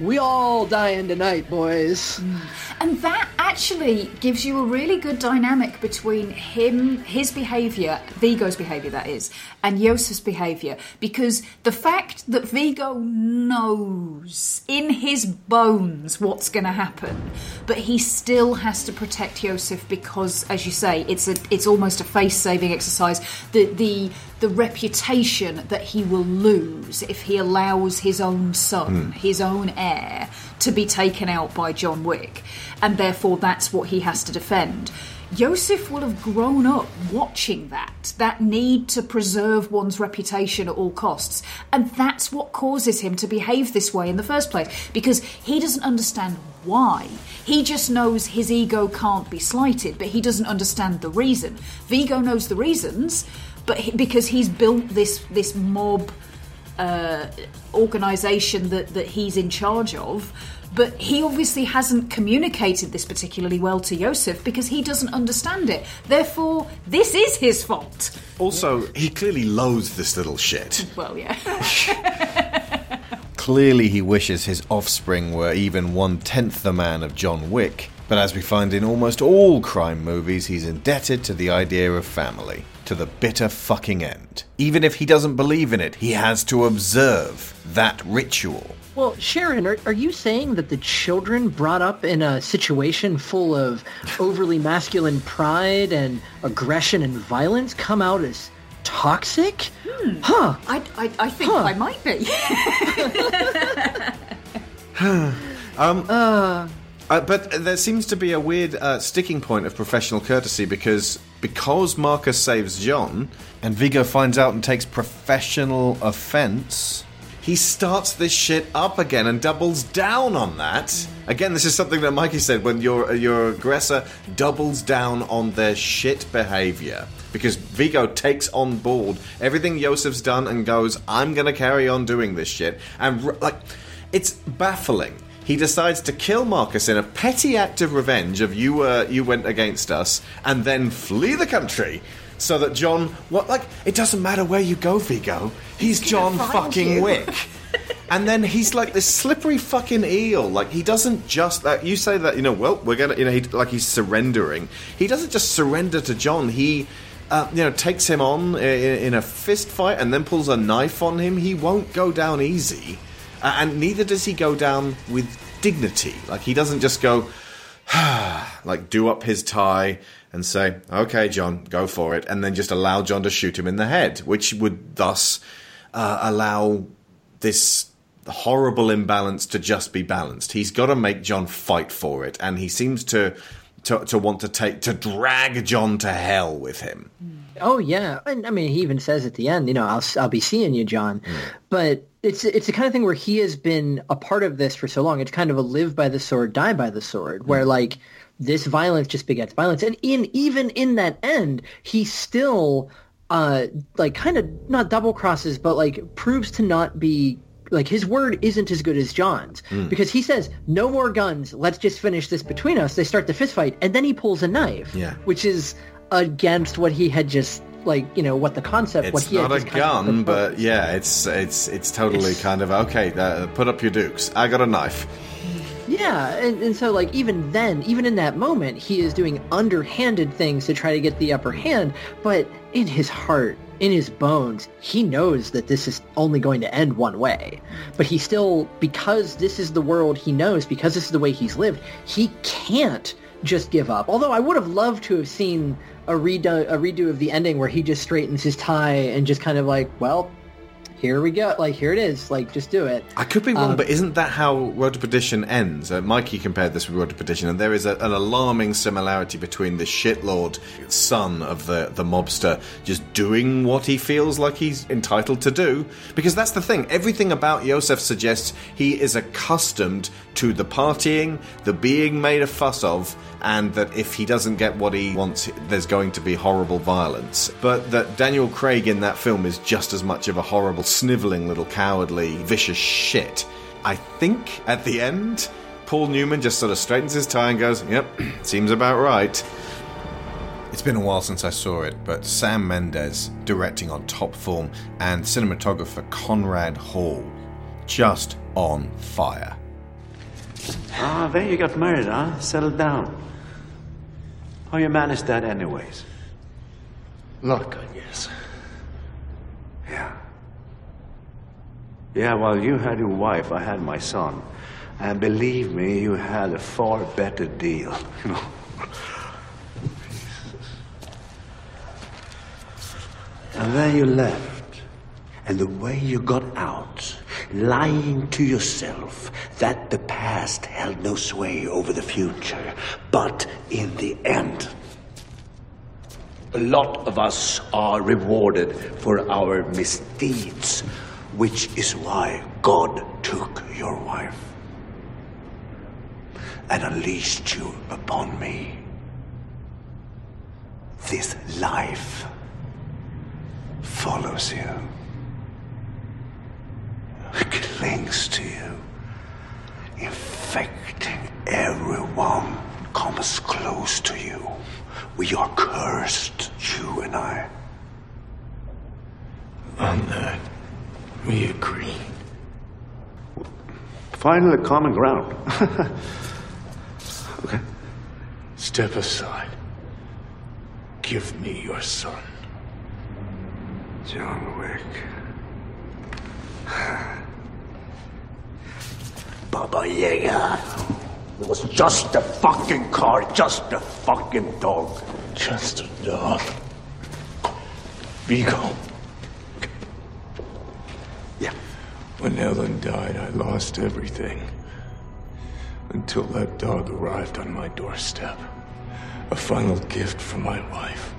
we all dying tonight, boys. Mm. And that actually gives you a really good dynamic between him, his behaviour, Viggo's behaviour, that is, and Yosef's behaviour. Because the fact that Viggo knows in his bones what's going to happen, but he still has to protect Yosef because, as you say, it's a, it's almost a face-saving exercise. The the the reputation that he will lose if he allows his own son, hmm. his own heir, to be taken out by John Wick, and therefore that's what he has to defend. Joseph will have grown up watching that, that need to preserve one's reputation at all costs. And that's what causes him to behave this way in the first place, because he doesn't understand why. He just knows his ego can't be slighted, but he doesn't understand the reason. Viggo knows the reasons, but he, because he's built this this mob uh, organization that, that he's in charge of. But he obviously hasn't communicated this particularly well to Yosef because he doesn't understand it. Therefore, this is his fault. Also, he clearly loathes this little shit. Well, yeah. Clearly, he wishes his offspring were even one tenth the man of John Wick. But as we find in almost all crime movies, he's indebted to the idea of family, to the bitter fucking end. Even if he doesn't believe in it, he has to observe that ritual. Well, Sharon, are, are you saying that the children brought up in a situation full of overly masculine pride and aggression and violence come out as toxic? Huh. I, I, I think Huh. I might be. Uh, but there seems to be a weird uh, sticking point of professional courtesy because because Marcus saves John, and Viggo finds out and takes professional offense, he starts this shit up again and doubles down on that. Again, this is something that Mikey said when your your aggressor doubles down on their shit behavior. Because Viggo takes on board everything Yosef's done and goes, I'm gonna carry on doing this shit. And, like, it's baffling. He decides to kill Marcus in a petty act of revenge of you uh, you went against us, and then flee the country. So that John, what like it doesn't matter where you go, Viggo. He's John fucking you. Wick. And then he's like this slippery fucking eel. Like he doesn't just that you say that you know. Well, we're gonna you know he, like he's surrendering. He doesn't just surrender to John. He uh, you know takes him on in, in a fist fight and then pulls a knife on him. He won't go down easy, uh, and neither does he go down with dignity. Like he doesn't just go like do up his tie and say, "Okay, John, go for it," and then just allow John to shoot him in the head, which would thus uh, allow this horrible imbalance to just be balanced. He's got to make John fight for it, and he seems to to, to want to take to drag John to hell with him. Oh yeah, and I mean he even says at the end, you know, I'll I'll be seeing you, John. But it's it's the kind of thing where he has been a part of this for so long. It's kind of a live by the sword, die by the sword, where like this violence just begets violence, and in even in that end, he still uh like kind of not double crosses, but like proves to not be like his word isn't as good as John's Mm. because he says no more guns. Let's just finish this between us. They start the fist fight, and then he pulls a knife Yeah. which is against what he had just like you know what the concept what It's he had not a just kind of gun, but yeah, it's it's it's totally It's- kind of okay. Uh, put up your dukes. I got a knife. yeah and, and so like even then even in that moment he is doing underhanded things to try to get the upper hand but in his heart in his bones he knows that this is only going to end one way but he still because this is the world he knows because this is the way he's lived he can't just give up although i would have loved to have seen a redo a redo of the ending where he just straightens his tie and just kind of like well here we go like here it is like just do it I could be wrong, Um, but isn't that how Road to Perdition ends? Uh, Mikey compared this with Road to Perdition, and there is a, an alarming similarity between the shitlord son of the, the mobster just doing what he feels like he's entitled to do. Because that's the thing, everything about Yosef suggests he is accustomed to the partying, the being made a fuss of, and that if he doesn't get what he wants, there's going to be horrible violence. But that Daniel Craig in that film is just as much of a horrible, snivelling little cowardly, vicious shit. I think at the end, Paul Newman just sort of straightens his tie and goes, Yep, seems about right. It's been a while since I saw it, but Sam Mendes directing on top form and cinematographer Conrad Hall just on fire. Ah, there you got married, huh? Settled down. Oh, How you managed that anyways? Luck, I guess. Yeah. Yeah, while you had your wife, I had my son. And believe me, you had a far better deal. You know. And then you left. And the way you got out, lying to yourself that the past held no sway over the future. But in the end, a lot of us are rewarded for our misdeeds, which is why God took your wife and unleashed you upon me. This life follows you, clings to you, infecting everyone comes close to you. We are cursed, you and I. On that, we agree. Finally, common ground. okay. Step aside. Give me your son. John Wick. Baba Yaga It was just a fucking car, just a fucking dog. Just a dog. Viggo. Yeah. When Ellen died, I lost everything. Until that dog arrived on my doorstep. A final gift from my wife.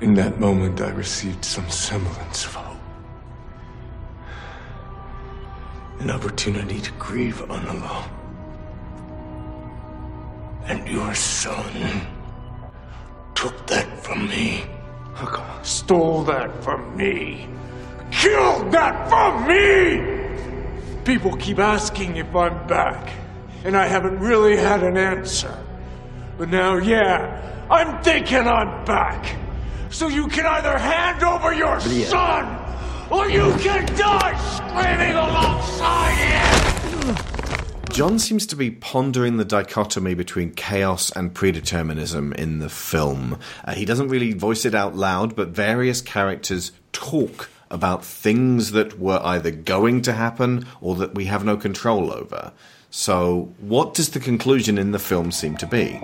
In that moment, I received some semblance of hope. An opportunity to grieve unalone. And your son took that from me. Stole that from me. Killed that from me! People keep asking if I'm back, and I haven't really had an answer. But now, yeah, I'm thinking I'm back. So you can either hand over your Yeah. son, or you can die screaming alongside him! John seems to be pondering the dichotomy between chaos and predeterminism in the film. Uh, he doesn't really voice it out loud, but various characters talk about things that were either going to happen or that we have no control over. So, what does the conclusion in the film seem to be?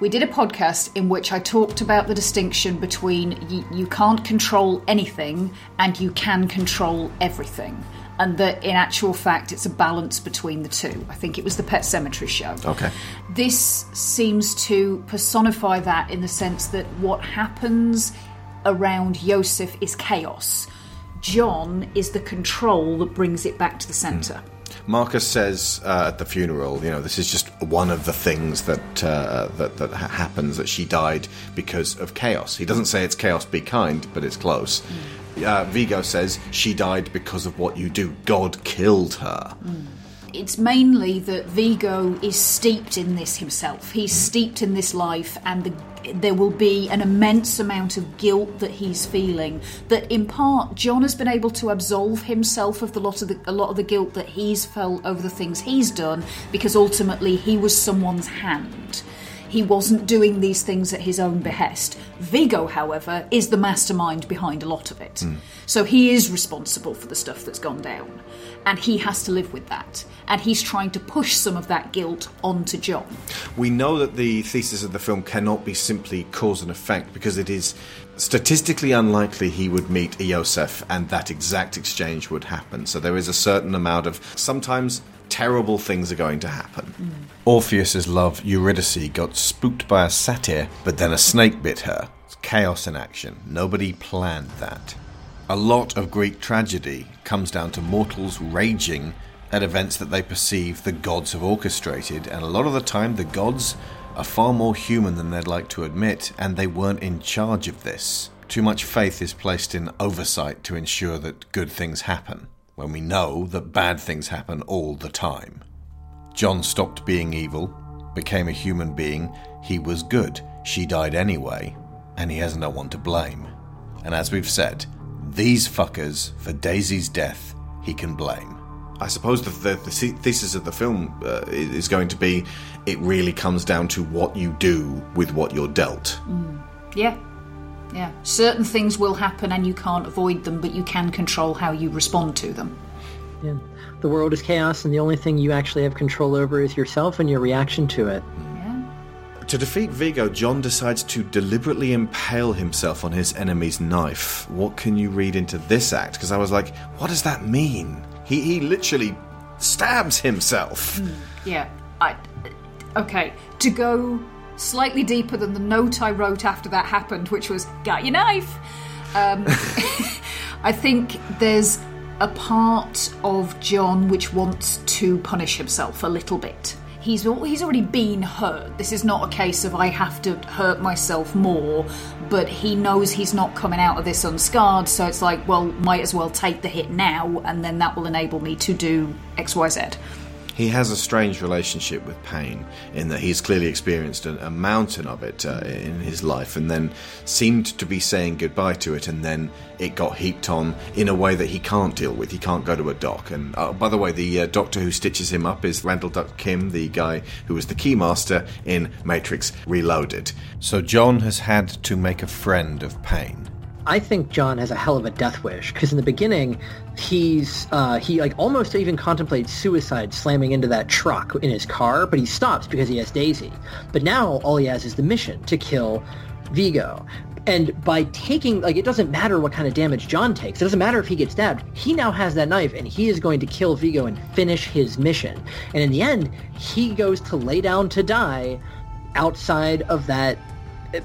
We did a podcast in which I talked about the distinction between y- you can't control anything and you can control everything. And that in actual fact, it's a balance between the two. I think it was the Pet Sematary show. Okay. This seems to personify that in the sense that what happens around Yosef is chaos. John is the control that brings it back to the centre. Marcus says uh, at the funeral, you know, this is just one of the things that uh, that that ha- happens. That she died because of chaos. He doesn't say it's chaos. Be kind, but it's close. Uh, Viggo says she died because of what you do. God killed her. It's mainly that Viggo is steeped in this himself. He's steeped in this life, and the, there will be an immense amount of guilt that he's feeling. That in part, John has been able to absolve himself of the lot of the, a lot of the guilt that he's felt over the things he's done, because ultimately he was someone's hand. He wasn't doing these things at his own behest. Viggo, however, is the mastermind behind a lot of it. Hmm. So he is responsible for the stuff that's gone down. And he has to live with that. And he's trying to push some of that guilt onto John. We know that the thesis of the film cannot be simply cause and effect because it is statistically unlikely he would meet Yosef and that exact exchange would happen. So there is a certain amount of sometimes terrible things are going to happen. Mm. Orpheus's love Eurydice got spooked by a satyr, but then a snake bit her. It's chaos in action. Nobody planned that. A lot of Greek tragedy comes down to mortals raging at events that they perceive the gods have orchestrated, and a lot of the time the gods are far more human than they'd like to admit, and they weren't in charge of this. Too much faith is placed in oversight to ensure that good things happen, when we know that bad things happen all the time. John stopped being evil, became a human being, he was good, she died anyway, and he has no one to blame. And as we've said, these fuckers, for Daisy's death, he can blame. I suppose the, the, the the- thesis of the film uh, is going to be it really comes down to what you do with what you're dealt. Yeah. Yeah. Certain things will happen and you can't avoid them, but you can control how you respond to them. Yeah. The world is chaos, and the only thing you actually have control over is yourself and your reaction to it. To defeat Viggo, John decides to deliberately impale himself on his enemy's knife. What can you read into this act? Because I was like, what does that mean? He, he literally stabs himself. Yeah. I. Okay. To go slightly deeper than the note I wrote after that happened, which was "Got your knife." Um, I think there's a part of John which wants to punish himself a little bit. He's he's already been hurt. This is not a case of I have to hurt myself more, but he knows he's not coming out of this unscarred. So it's like, well, might as well take the hit now, and then that will enable me to do X, Y, Z. He has a strange relationship with pain in that he's clearly experienced a, a mountain of it uh, in his life and then seemed to be saying goodbye to it and then it got heaped on in a way that he can't deal with. He can't go to a doc. And uh, by the way, the uh, doctor who stitches him up is Randall Duk Kim, the guy who was the keymaster in Matrix Reloaded. So John has had to make a friend of pain. I think John has a hell of a death wish because in the beginning, he's uh, he like almost even contemplates suicide, slamming into that truck in his car, but he stops because he has Daisy. But now all he has is the mission to kill Viggo. And by taking, like, it doesn't matter what kind of damage John takes. It doesn't matter if he gets stabbed. He now has that knife, and he is going to kill Viggo and finish his mission. And in the end, he goes to lay down to die outside of that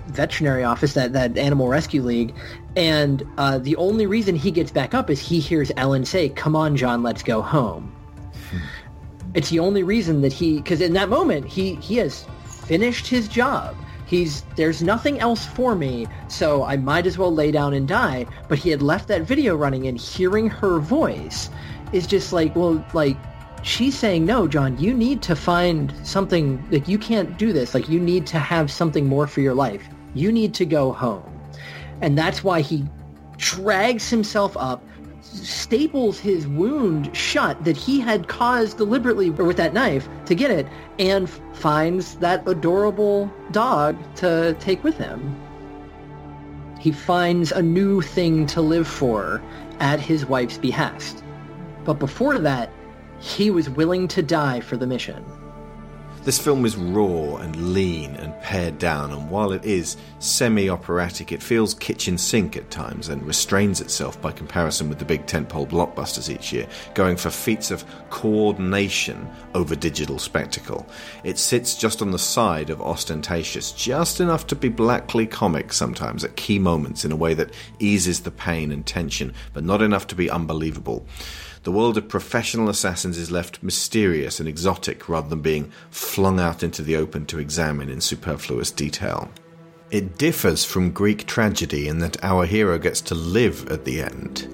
veterinary office, that, that animal rescue league. And uh, the only reason he gets back up is he hears Ellen say, come on, John, let's go home. it's the only reason that he, because in that moment, he, he has finished his job. He's, there's nothing else for me, so I might as well lay down and die. But he had left that video running and hearing her voice is just like, well, like, she's saying, no, John, you need to find something, like, you can't do this. Like, you need to have something more for your life. You need to go home. And that's why he drags himself up, staples his wound shut that he had caused deliberately or with that knife to get it, and finds that adorable dog to take with him. He finds a new thing to live for at his wife's behest. But before that, he was willing to die for the mission. This film is raw and lean and pared down, and while it is semi operatic, it feels kitchen sink at times and restrains itself by comparison with the big tentpole blockbusters each year, going for feats of coordination over digital spectacle. It sits just on the side of ostentatious, just enough to be blackly comic sometimes at key moments in a way that eases the pain and tension, but not enough to be unbelievable the world of professional assassins is left mysterious and exotic rather than being flung out into the open to examine in superfluous detail. It differs from Greek tragedy in that our hero gets to live at the end.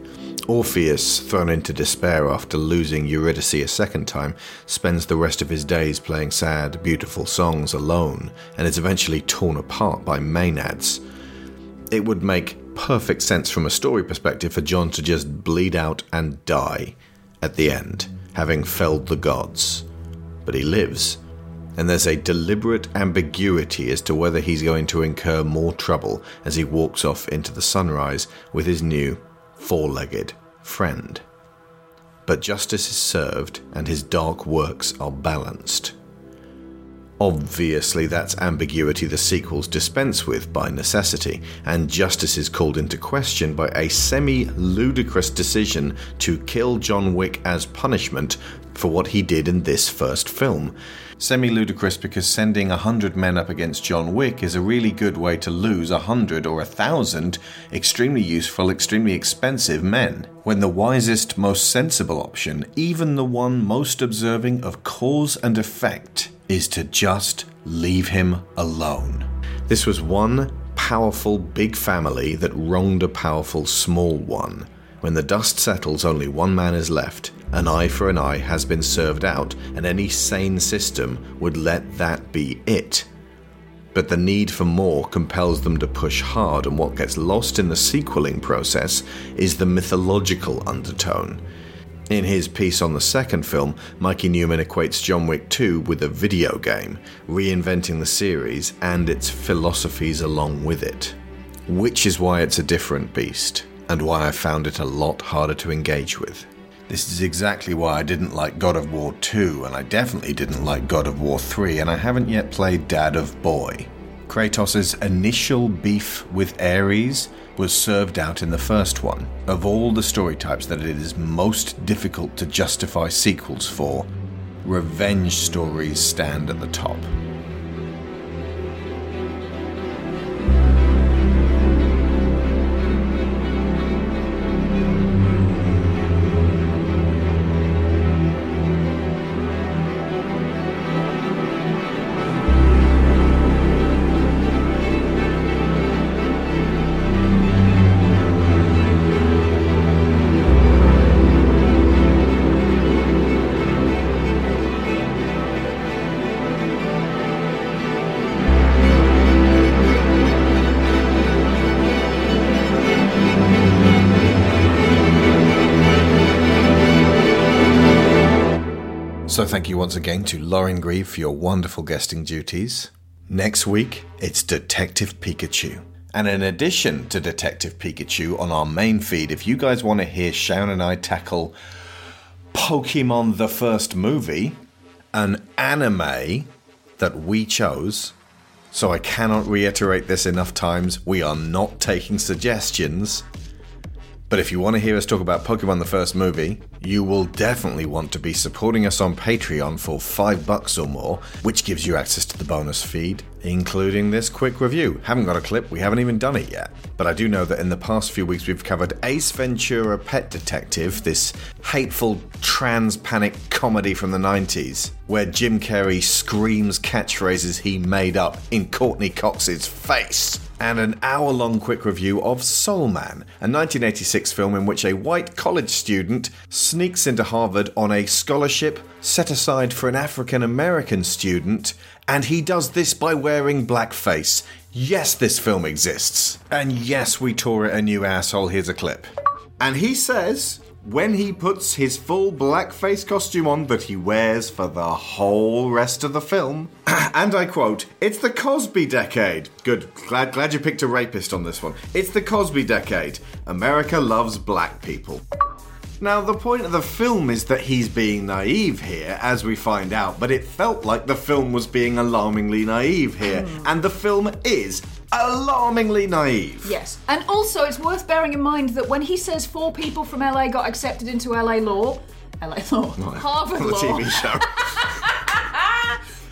Orpheus, thrown into despair after losing Eurydice a second time, spends the rest of his days playing sad, beautiful songs alone and is eventually torn apart by Maenads. It would make perfect sense from a story perspective for John to just bleed out and die at the end, having felled the gods. But he lives, and there's a deliberate ambiguity as to whether he's going to incur more trouble as he walks off into the sunrise with his new four legged friend. But justice is served, and his dark works are balanced. Obviously, that's ambiguity the sequels dispense with by necessity, and justice is called into question by a semi ludicrous decision to kill John Wick as punishment for what he did in this first film. Semi ludicrous because sending a hundred men up against John Wick is a really good way to lose a hundred or a thousand extremely useful, extremely expensive men. When the wisest, most sensible option, even the one most observing of cause and effect, is to just leave him alone. This was one powerful big family that wronged a powerful small one. When the dust settles, only one man is left. An eye for an eye has been served out, and any sane system would let that be it. But the need for more compels them to push hard, and what gets lost in the sequeling process is the mythological undertone. In his piece on the second film, Mikey Newman equates John Wick 2 with a video game, reinventing the series and its philosophies along with it. Which is why it's a different beast, and why I found it a lot harder to engage with. This is exactly why I didn't like God of War 2, and I definitely didn't like God of War 3, and I haven't yet played Dad of Boy. Kratos' initial beef with Ares was served out in the first one. Of all the story types that it is most difficult to justify sequels for, revenge stories stand at the top. So thank you once again to Lauren Grieve for your wonderful guesting duties. Next week, it's Detective Pikachu. And in addition to Detective Pikachu on our main feed, if you guys want to hear Sharon and I tackle Pokemon the first movie, an anime that we chose, so I cannot reiterate this enough times, we are not taking suggestions. But if you want to hear us talk about Pokemon the first movie, you will definitely want to be supporting us on Patreon for 5 bucks or more, which gives you access to the bonus feed, including this quick review. Haven't got a clip, we haven't even done it yet. But I do know that in the past few weeks we've covered Ace Ventura Pet Detective, this hateful trans panic comedy from the 90s, where Jim Carrey screams catchphrases he made up in Courteney Cox's face and an hour long quick review of Soul Man, a 1986 film in which a white college student sneaks into Harvard on a scholarship set aside for an African American student, and he does this by wearing blackface. Yes, this film exists. And yes, we tore it a new asshole. Here's a clip. And he says, when he puts his full blackface costume on that he wears for the whole rest of the film. and I quote, It's the Cosby decade. Good, glad, glad you picked a rapist on this one. It's the Cosby decade. America loves black people. Now, the point of the film is that he's being naive here, as we find out, but it felt like the film was being alarmingly naive here, hmm. and the film is alarmingly naive. Yes. And also, it's worth bearing in mind that when he says four people from LA got accepted into LA law, LA law, Harvard the law. TV show.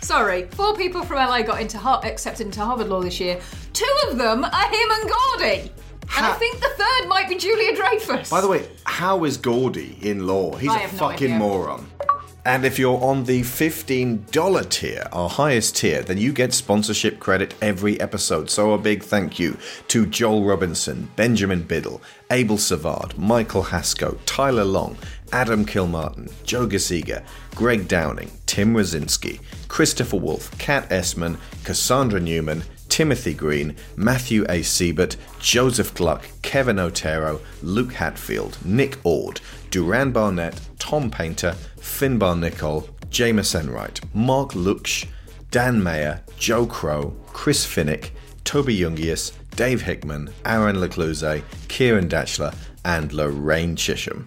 Sorry, four people from LA got into Har- accepted into Harvard law this year. Two of them are him and Gordy. And I think the third might be Julia Dreyfus. By the way, how is Gordy in law? He's I a have no fucking idea. moron. And if you're on the $15 tier, our highest tier, then you get sponsorship credit every episode. So a big thank you to Joel Robinson, Benjamin Biddle, Abel Savard, Michael Haskell, Tyler Long, Adam Kilmartin, Joe Gasiga, Greg Downing, Tim Rosinski, Christopher Wolf, Kat Essman, Cassandra Newman, Timothy Green, Matthew A. Siebert, Joseph Gluck, Kevin Otero, Luke Hatfield, Nick Ord, Duran Barnett, Tom Painter, Finbar Nicol, Jameis Enright, Mark Luksch, Dan Mayer, Joe Crow, Chris Finnick, Toby Jungius, Dave Hickman, Aaron Lecluse, Kieran Datchler, and Lorraine Chisholm.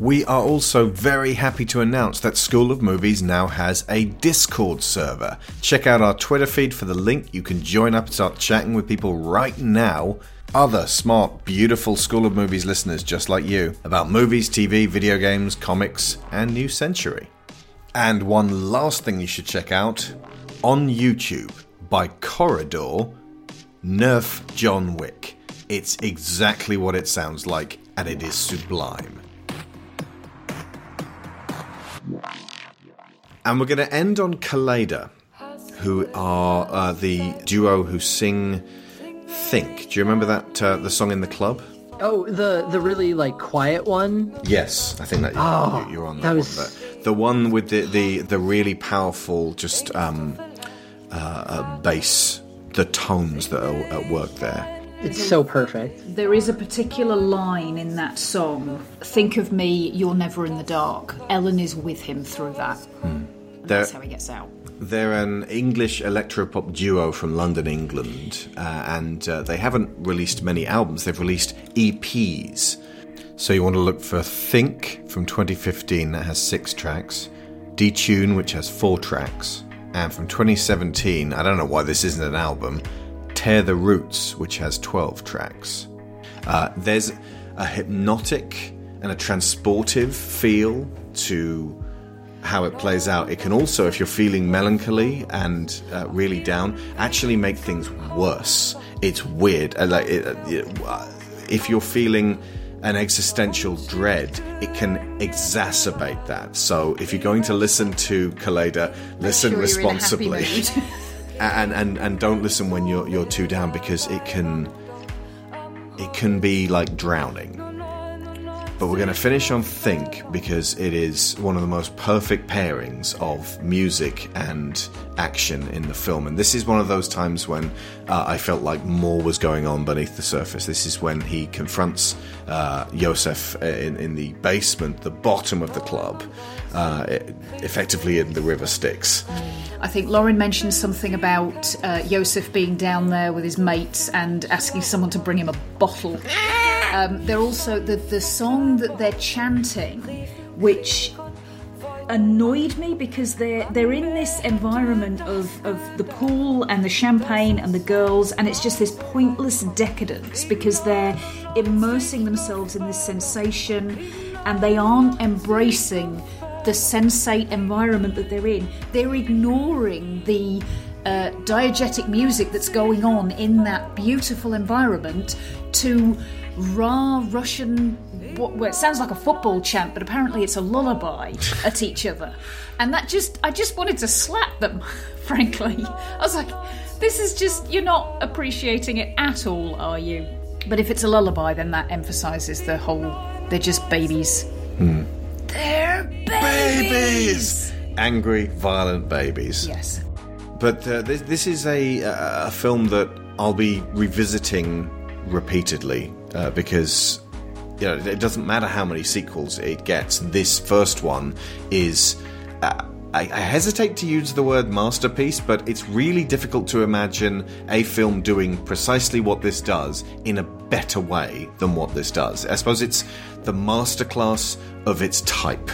We are also very happy to announce that School of Movies now has a Discord server. Check out our Twitter feed for the link. You can join up and start chatting with people right now. Other smart, beautiful School of Movies listeners just like you about movies, TV, video games, comics, and New Century. And one last thing you should check out on YouTube by Corridor Nerf John Wick. It's exactly what it sounds like, and it is sublime. And we're going to end on Kaleida, who are uh, the duo who sing Think. Do you remember that uh, the song in the club? Oh, the the really like quiet one. Yes, I think that Oh, you're on that, that one. was- The, the one with the, the, the really powerful, just um, uh, uh, bass, the tones that are at work there. It's so perfect. There is a particular line in that song Think of me, you're never in the dark. Ellen is with him through that. And that's how he gets out. They're an English electropop duo from London, England, uh, and uh, they haven't released many albums. They've released EPs. So you want to look for Think from 2015, that has six tracks, Detune, which has four tracks, and from 2017, I don't know why this isn't an album, Tear the Roots, which has 12 tracks. Uh, there's a hypnotic and a transportive feel to how it plays out. It can also, if you're feeling melancholy and uh, really down, actually make things worse. It's weird. Uh, like, it, it, uh, if you're feeling an existential dread, it can exacerbate that. So if you're going to listen to Kaleida, listen sure you're in a happy responsibly. and, and and don't listen when you're you're too down because it can it can be like drowning. But we're going to finish on Think because it is one of the most perfect pairings of music and action in the film. And this is one of those times when uh, I felt like more was going on beneath the surface. This is when he confronts uh, Yosef in, in the basement, the bottom of the club, uh, effectively in the river Styx. I think Lauren mentioned something about uh, Yosef being down there with his mates and asking someone to bring him a bottle. Um, they're also the the song that they're chanting, which annoyed me because they're they're in this environment of, of the pool and the champagne and the girls and it's just this pointless decadence because they're immersing themselves in this sensation and they aren't embracing the sensate environment that they're in. They're ignoring the uh, diegetic music that's going on in that beautiful environment to raw Russian. What, well, it sounds like a football chant, but apparently it's a lullaby at each other, and that just I just wanted to slap them. Frankly, I was like, "This is just you're not appreciating it at all, are you?" But if it's a lullaby, then that emphasises the whole. They're just babies. Hmm. They're babies. Angry, violent babies. Yes. But uh, this, this is a, a film that I'll be revisiting repeatedly uh, because you know, it doesn't matter how many sequels it gets. This first one is. Uh, I, I hesitate to use the word masterpiece, but it's really difficult to imagine a film doing precisely what this does in a better way than what this does. I suppose it's the masterclass of its type.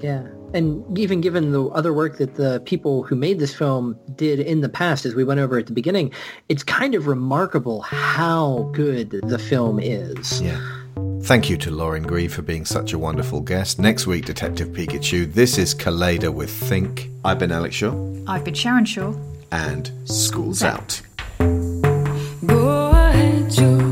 Yeah. And even given the other work that the people who made this film did in the past, as we went over at the beginning, it's kind of remarkable how good the film is. Yeah. Thank you to Lauren Grieve for being such a wonderful guest. Next week, Detective Pikachu. This is Kaleida with Think. I've been Alex Shaw. I've been Sharon Shaw. And School's out. Go ahead, you're